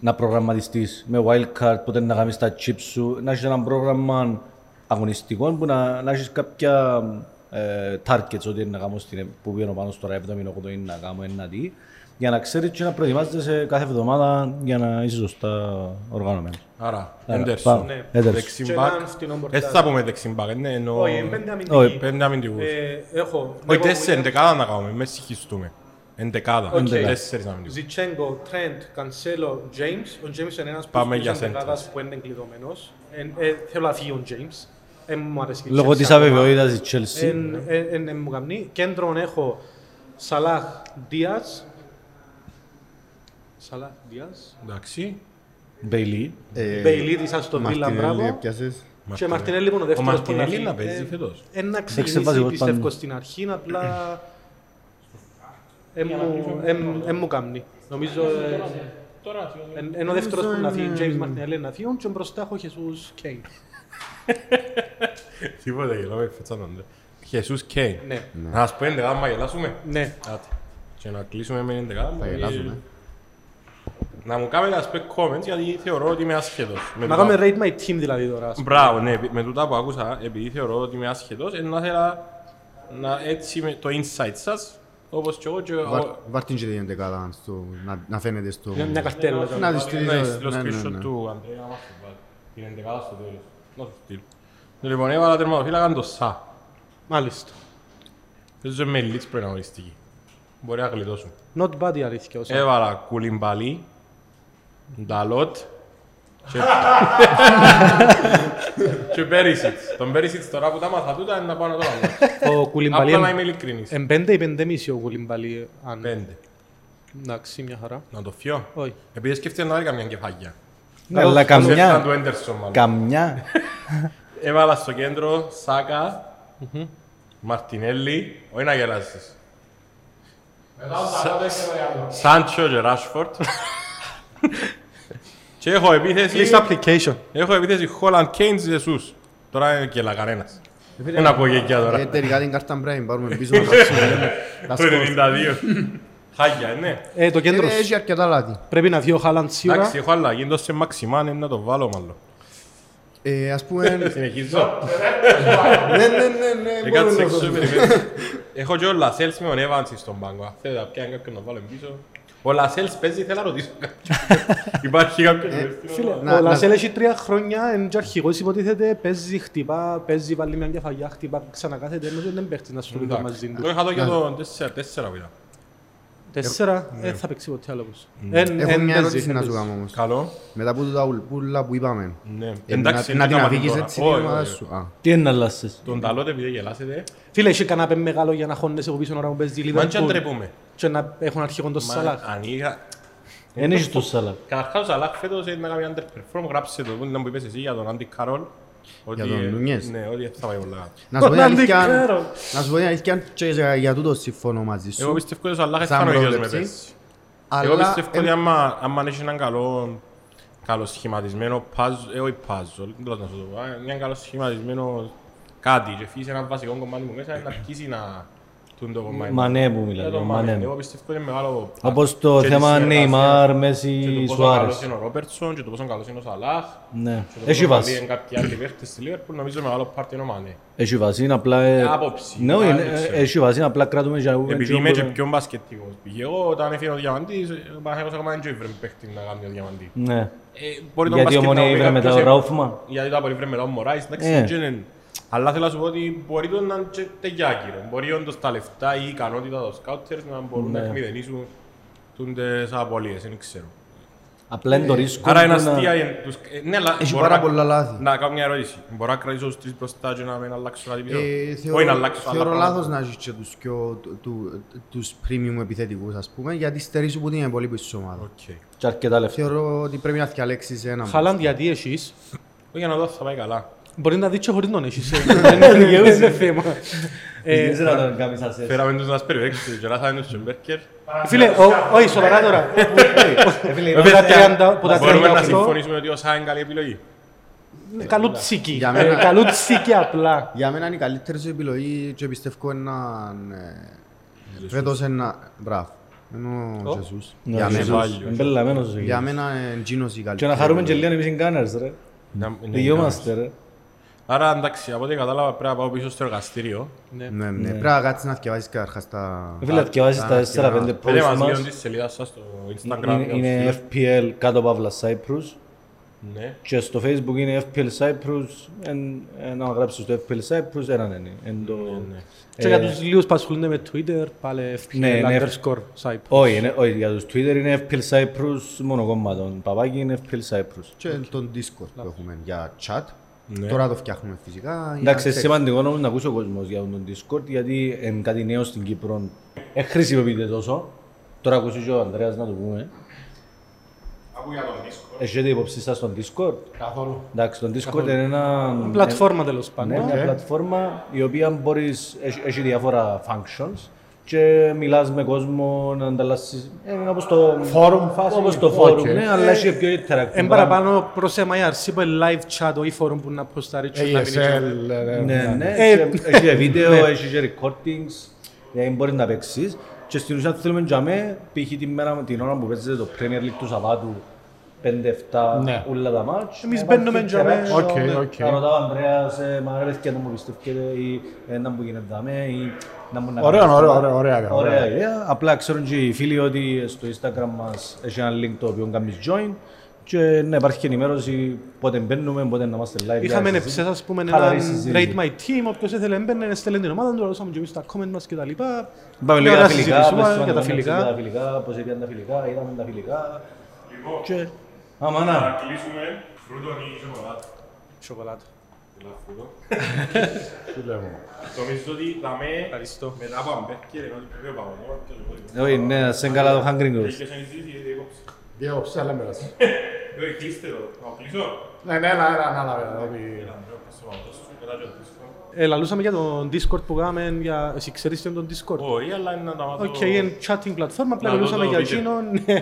να προγραμματιστείς με wildcard, πότε να κάνεις τα chips σου, να έχεις ένα πρόγραμμα αγωνιστικό που να, να έχεις κάποια ε, targets ότι είναι να κάνω στην, που πήγαινε πάνω στο 7 8 είναι να κάνω ένα τι για να ξέρεις και να προετοιμάζεσαι κάθε εβδομάδα για να είσαι σωστά οργανωμένος. Άρα, Άρα, Έντερσον. πάμε. Ναι. Έντερσον. Και Δεξιμπάκ. έναν φτηνό Δεν πορτάρι. θα πούμε δεξιμπάκ, ναι, εννοώ... Όχι, είναι πέντε Όχι, αμυντικοί. Πέντε αμυντικούς. Ε, έχω... Όχι, Nevo τέσσερις, Williams, εντεκάδα να κάνουμε, με συγχυστούμε. Εντεκάδα, Οκ. τέσσερις αμυντικούς. Ζιτσέγκο, Τρέντ, Κανσέλο, James. Ο James είναι ένας Πάμε που για σπούδασε centers. δεκάδας που είναι κλειδωμένος. Εν- ε, Θέλω να φύγει ο James. Ε, μου αρέσει η Λόγω Chelsea της ακόμα. αβεβαιότητας της Chelsea. Εν- εν- εν- εν μου καμνεί. Κέντρον έχω Σαλάχ, Δίας. Σαλάχ, Δίας. Εντάξει. Μπέιλι. Ε, Μπέιλι της Αστον Βίλα, Μαρτινέλη μπράβο. έπιασες. Και Martinelli που είναι ο Ο δεύτερος που Martinelli φύγει. να παίζει Ε, φέτος. Ένα βασικός ξεκινήσει πιστεύω πάντως. στην αρχή, απλά εν μου- εν- εν μου κάμνει. Νομίζω ε, εν- εν ο δεύτερος που να φύγει, James Martinelli να φύγουν και μπροστά έχω Jesus Kane. Τίποτε, γελάμε, φετσάνονται. Χεσούς Κέιν. Ναι, Να σας πω εντεκάδα, μα γελάσουμε. ναι. Άτε. Και να κλείσουμε με εντεκάδα. Θα γελάσουμε. Να μου κάνετε ας πούμε comments, γιατί θεωρώ ότι είμαι άσχετος. Με Να τούτα- κάνουμε rate my team δηλαδή τώρα. ας πούμε. Μπράβο, ναι, με τούτα που άκουσα, επειδή θεωρώ ότι είμαι άσχετος, ε, να ήθελα να έτσι με το insight σας, όπως και εγώ και ο- Βάρ- Βάρ' την και την δεκάδα στο- να- να φαίνεται στο... Μια- Μια καρτέλα. Να τώρα. τη στείλεις, Ναι, ναι, στείλω ναι, ναι, screenshot ναι. του Αντρέα να μας το βάλει. Την εντεκάδα στο τέλος. Να το στείλω. Λοιπόν, έβαλα τερματοφύλακα το Σα. Μάλιστα. Παίζω με Λίτς πριν αγωνιστική. Μπορεί να γλιτώσουν. Not bad η αλήθεια. όσο. Έβαλα Κουλιμπαλί, Νταλότ και... και Πέρισιτς. Τον Πέρισιτς τώρα που τα μάθα τούτα είναι να πάω να το βάλω. Ο Κουλιμπαλί Απλά να είμαι εν- ειλικρινής. εν πέντε ή πεντέμισι ο Κουλιμπαλί. αν- Πέντε. Εντάξει, μια χαρά. Να το φιώ. Όχι. Επειδή σκέφτεται να βάλει καμιά κεφάγια. Ναι, αλλά Σκέφτεται του καμιά. Έντερσον μάλλον. Καμιά. Έβαλα στο κέντρο Σάκα, Μαρτινέλli, όχι να γελάσεις. Σάντσο και Ράσφορτ. <laughs> Και έχω επίθεση, List application. έχω επίθεση Holland Keynes Ζεσούς. Τώρα είναι και λαγαρένας. Δεν ακούω γεκιά Ε, τώρα. τελικά την κάρτα πρέπει να την πάρουμε πίσω να παίξουμε. Τα <laughs> Το σκορ. 92. Χάγια, ναι. Ε, το κέντρος Ε, Έχει αρκετά λάθη. πρέπει να βγει ο Χάλαντ σίγουρα. Εντάξει, έχω αλλαγή, δώσε μαξιμάν, είναι να το βάλω μάλλον. Ε, Ας πούμε... <laughs> Συνεχίζω. Ναι, ναι, ναι, ναι. Ε, μπορούμε κάτσε να έξω, το δούμε. περιμένω. Έχω και ο Λασέλς με τον Εύανση στον πάγκο. Αν Θέλετε να πιάνε κάποιον να βάλω πίσω. Ο Λασέλς παίζει, θέλω να ρωτήσω κάποιον. <laughs> Υπάρχει κάποιος μες στην Φίλε, ομάδα. Να- ο να- Λασέλ έχει τρία χρόνια, είναι και αρχηγός υποτίθεται, παίζει, χτυπά, παίζει, βάλει μια κεφαλιά, χτυπά, ξανακάθεται, ενώ δεν παίχτης να σου λέει μαζί Το του. είχα δω για το 4 που ήταν. Τέσσερα, δεν θα παίξει ποτέ άλλος πως. Εν- Έχω εν μια παίζει, ερώτηση εν να σου παίζει. κάνω όμως. Καλό. Μετά από τα ουλπούλα που είπαμε. Ναι. ε, Εντάξει, να- να την έκαμα αφήγεις τώρα. έτσι την Όχι, ομάδα όχι. σου. Α. Τι είναι να αλλάσεις. Τον ταλότε επειδή γελάσετε. Φίλε, έχει κανένα πεν μεγάλο για να χώνεσαι από πίσω ώρα που παίζεις η Μα και αν Liverpool τρεπούμε. και να έχουν αρχηγόν τον Μα Σαλάχ. αν είχα... Δεν έχεις το σάλα. Καταρχάς ο Σαλάχ φέτος είναι να κάνει underperform. Γράψε το που ήταν που είπες εσύ για τον Άντι Καρόλ. Ότι, Για τον ε, Νούνιες. Ναι, ότι θα πάει πολλά. Να σου πω την Τον αλήθεια, αντικάρω. να σου πω την αλήθεια και για- για τούτο συμφωνώ μαζί Εγώ σου. πιστεύω ότι ο Σαλάχ Σαν θα είναι ο ίδιος με πρόβλεψη. πέρσι. Εγώ Αλλά πιστεύω ότι άμα, άμα έχεις έναν καλό, καλό σχηματισμένο puzzle, ε, όχι puzzle, δεν θέλω να σου το πω, ε, έναν καλό σχηματισμένο κάτι και φύγεις ένα βασικό κομμάτι μου μέσα να αρχίσει να τούν το κομμάτι. Μανέ που Για μιλάμε. το Μανέ. Μανέ. Εγώ πιστεύω ότι είναι μεγάλο Όπως το και της θέμα συνεργασία Neymar, και το Messi, πόσο καλός Suarez. είναι ο Ρόπερτσον και το πόσο καλός είναι ο Σαλάχ. Ναι. και το Έχει πόσο βάση. καλοί είναι κάποιοι άλλοι παίχτες στη Liverpool, νομίζω μεγάλο πάρτι είναι ο Μανέ. Έχει βάση, είναι απλά... ε, άποψη. Ναι, όχι, Α, είναι- δεν ξέρω. έχει βάση, είναι απλά κρατούμε για να πούμε Επειδή και είμαι και μπορούμε- πιο μπασκετικός. π.χ. Εγώ όταν έφυγε ο Διαμαντής, ο Παναθηναϊκός ακόμα δεν ήβρε παίχτη να κάνει ο Διαμαντή. Ναι. Ε, μπορεί τον Γιατί μπάσκετ ομόνια να ήβρε πει μετά κάποιος, ο ε, Ράουφμαν. Γιατί το απολύβρε μετά ο Μωράης, εντάξει, Ε. δεν είναι. Αλλά θέλω να σου πω ότι μπορεί το να είναι και τεγιάκυρο. Μπορεί όντως τα λεφτά ή η ικανότητα των σκάουτερς να μπορούν να Ναι. εκμηδενήσουν τούντες απολύες, δεν ξέρω. Απλά είναι το ρίσκο. Άρα είναι που να- αστεία. ε, τους- ε, Ναι, αλλά Έχει μπορώ πάρα να- πολλά λάθη. Να κάνω μια ερώτηση. Μπορώ να κρατήσω τους τρεις μπροστά και να μην αλλάξω κάτι πίσω; Ε, Όχι να θεωρώ, αλλάξω άλλα θεωρώ πράγματα. λάθος να έχεις και τους, πιο, του- του- τους premium επιθετικούς ας πούμε γιατί στερείς σου που την είναι πολύ πίσω στην ομάδα. Οκ. Και αρκετά λεφτά. Θεωρώ ότι πρέπει να διαλέξεις έναν. Χάλαντ γιατί έχεις, Όχι, για να δω θα πάει καλά. Μπορεί να δεις και χωρίς τον έχεις. ε, <laughs> Δεν είναι- δεν είναι θέμα. Ε, Δεν ξέρω να τον κάνεις ασές. Φέραμε τους να σπεριβέξεις και να θα είναι στους Μπέρκερ. Φίλε, ο- όχι, σοβαρά τώρα. Που τα 30 που τα Μπορούμε να 38, συμφωνήσουμε ότι ο Σά είναι καλή επιλογή. καλούτσικη. Για Ε, μένα- Καλούτσικη απλά. Για μένα είναι η καλύτερη σου επιλογή και πιστεύω έναν... ε, Φέτος ένα... Μπράβο. Ενώ ο Ζεσούς. Ναι, Για ο μένα. Ζεσούς. Βάλιο. Εμπελαμένος ο Για Ζεσούς. μένα είναι Τζίνος η Και καλύτερη. να χαρούμε και επιλογή. λίγο εμείς οι Gunners, ρε. Να- ναι, Δικαιούμαστε, ρε. Άρα εντάξει, από ό,τι κατάλαβα πρέπει να πάω πίσω στο εργαστήριο. Ναι, ναι. Πρέπει να κάτσεις να διαβάσεις καταρχάς τα... Φίλε, διαβάζεις τα 4-5 Πείτε posts μας λίγο μας. της σελίδας σας στο Instagram. Είναι- για Είναι τους FPL κάτω παύλα Cyprus. Ναι. Και στο facebook είναι FPL Cyprus. Εν- εν- Να γράψεις στο FPL Cyprus, έναν είναι. Εν το- Και για Ε, τους λίγους που ασχολούνται με Twitter, πάλι Ναι, ναι. FPL underscore site. Όχι, είναι- όχι, για τους Twitter είναι FPL Cyprus μονοκόμματον. Παπάκι είναι FPL Cyprus. Και τον Discord που έχουμε για chat. Ναι. Τώρα το φτιάχνουμε φυσικά. για Εντάξει, είναι text. σημαντικό όμως να ακούσει ο κόσμος για τον Discord, γιατί είναι κάτι νέο στην Κύπρο. Δεν χρησιμοποιείται τόσο. Τώρα ακούσει και ο Ανδρέας να το πούμε. Άκου για τον Discord. Έχετε υπόψη σας στον Discord; Καθόλου. Εντάξει, το Discord είναι ένα... Πλατφόρμα τέλος Ναι, πάντων. μια πλατφόρμα η οποία μπορείς, έχει, έχει διάφορα functions και μιλάς με κόσμο να ανταλλάσσεις, ε, είναι όπως το Forum φάση. όπως το Οκ. forum, ναι, αλλά έχει πιο interactive. Εν παραπάνω προς MIRC που είναι live chat, όχι forum που να ποστάρει και να μείνει και- Ναι, ναι, Ε, και έχει και βίντεο, έχει και recordings, δηλαδή μπορείς να παίξεις. Και στην ουσία θέλουμε για μέ, π.χ. την, μέρα, την ώρα που παίζετε το Premier League του Σαββάτου, 5-7 Ναι. όλα τα ματς. Εμείς να υπάρχει μπαίνουμε για μέ. interaction, Οκ, ναι. οκ. Να ρωτάω ο Ανδρέας, ε, μα ρε παιδιά να μου πιστεύετε ή ε, να μου γίνεται δαμέ ή να μου να Ωραίο, κάνεις ωραίο, τώρα. ωραίο, ωραία ιδέα, ωραία. Ωραία ιδέα. Απλά ξέρουν και οι φίλοι ότι στο Instagram μας έχει ένα link το οποίο κάνεις join και να υπάρχει και ενημέρωση πότε μπαίνουμε, πότε να είμαστε live. Είχαμε για εχθές, ας πούμε, Χαλαρή έναν συζήτηση. Rate My Team, όποιος ήθελε έμπαινε, στέλνε την ομάδα, του ρωτούσαμε και εμείς τα comment μας και τα λοιπά. Πάμε λίγο Μια για τα ώρα φιλικά, συζητήσουμε πες για τα μας, για τα φιλικά. φιλικά, πώς πήγαν τα φιλικά, είδαμε τα φιλικά. Και Άμα να. Να κλείσουμε φρούτο ή σοκολάτα. σοκολάτα. Έλα, φρούτο. Τι λέμε. Νομίζω ότι θα με Ευχαριστώ. μετά από αμπέρκερ ενώ ότι πρέπει να πάω εδώ και λίγο. Όχι, ναι, σε καλά το Hungry Ghost. Έχεις ένα ζήτη γιατί έκοψε. Διέκοψε, αλλά μέρας. Όχι, κλείστε το. Να το κλείσω. Ναι, ναι, έλα, έλα, έλα, έλα, ότι... Έλα, μπρο, πες στο παγωτό σου, μετά και το δίσκο. Ε, λαλούσαμε για τον Discord που κάναμε, για... εσύ ξέρεις τι είναι τον Discord; Όχι, αλλά είναι να τα μάθω. Οκ, είναι chatting πλατφόρμα, απλά Να δω λαλούσαμε το για βίντεο. εκείνον. <laughs> ναι.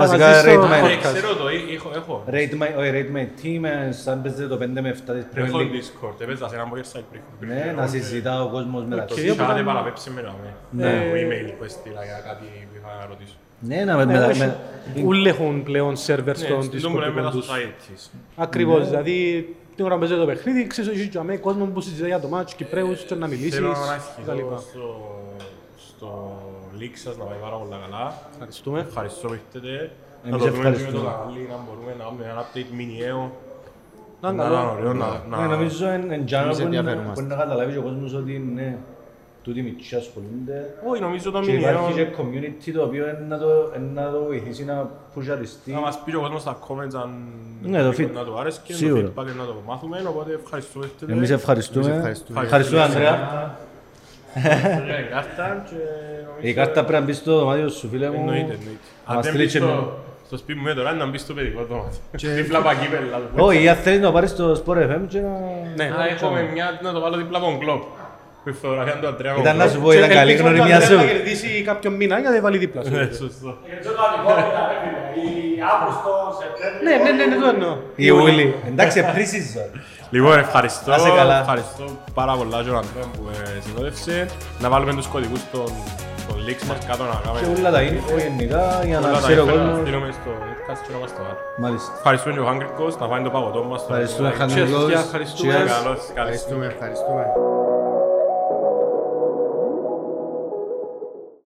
Βασικά, Θα μαζί στο rate my- Ε, podcast. Ξέρω το, ε, έχω, έχω. Rate my, όχι, rate my team, ε, σαν παίζετε το 5 με 7 της Premier Έχω League. Discord, έπαιζα σε ένα poker site πριν. Ναι, να συζητά ο κόσμος μεταξύ. Οκ. Είχατε παραπέψει με νάμε. Ναι. Το email που έστειλα για κάτι που είχα να ρωτήσω. Ναι, να με... Ναι, με- όχι. με- Ούλοι έχουν πλέον σερβερ Ναι, στον στον Discord. που λέμε δικό τα τους. societies. Ακριβώς, δηλαδή την ώρα που παίζει το παιχνίδι, ξέρεις ότι για μένα κόσμος που συζητάει για το μάτσο, Κυπρέους και να μιλήσεις Θέλω να τα λοιπά. ευχηθώ στο, στο leak σας να πάει πάρα πολλά καλά. Ευχαριστούμε. Ευχαριστώ που ήρθετε. Να Εμείς το δούμε και με το ευχαριστούμε. κανάλι, να μπορούμε να κάνουμε ένα update μηνιαίο. Να Να είναι ήταν καλό. ωραίο να... Ναι, να- νομίζω εν- εν τζάρο Εμείς που είναι- ενδιαφέρομαστε. που είναι να καταλάβει και ο κόσμος ότι ναι, τούτοι μικροί ασχολούνται Όχι, νομίζω το και υπάρχει και μηνιαίο... community το οποίο είναι να το, είναι να το βοηθήσει να πουσαριστεί. Να μας πει και ο κόσμος στα comments αν Ναι, το feed- να του άρεσε και το σίγουρα. feedback να το μάθουμε, οπότε ευχαριστώ που ήρθετε. Εμείς ευχαριστούμε. Εμείς ευχαριστούμε. Ευχαριστούμε, Ανδρέα. Ευχαριστώ για την κάρτα και νομίζω- Η κάρτα πρέπει να μπει στο δωμάτιο σου, φίλε μου. Εννοείται, εννοείται. Να Αν μας δεν στείλει μπεις και στο- στο σπίτι μου με τώρα, να μπεις στο παιδικό δωμάτιο. Δίπλα από κύπελλα. το πω. Όχι, αν θέλεις να πάρεις το Sport FM και να... Ναι. Να έχουμε μια, να το βάλω δίπλα από τον κλόπ. Που η φωτογραφία του Αντρέα Ήταν να σου πω, Και ήταν καλή ελπίζω ότι ο γνωριμία Ανδρέας σου. Θα κερδίσει κάποιον μήνα για να δεν βάλει δίπλα σου. Ναι, σωστό. Ναι, ναι, ναι, ναι, το εννοώ. Ιούλη. Εντάξει, pre-season. Λοιπόν, ευχαριστώ. Να είσαι καλά. Ευχαριστώ πάρα πολλά τον Αντρέα που με συνόδευσε. Να βάλουμε τους κωδικούς των των links μας κάτω να κάνουμε. Και όλα τα info γενικά για να όλα τα ξέρει ο info να κόσμος. στείλουμε στο podcast και να μας το βάλει. Μάλιστα. Ευχαριστούμε και ο Hungry Ghost να φάει το παγωτό μας. Ευχαριστούμε, Cheers. Hungry Ghost. Ευχαριστούμε. Cheers. Καλώς, καλώς. Ευχαριστούμε, ευχαριστούμε.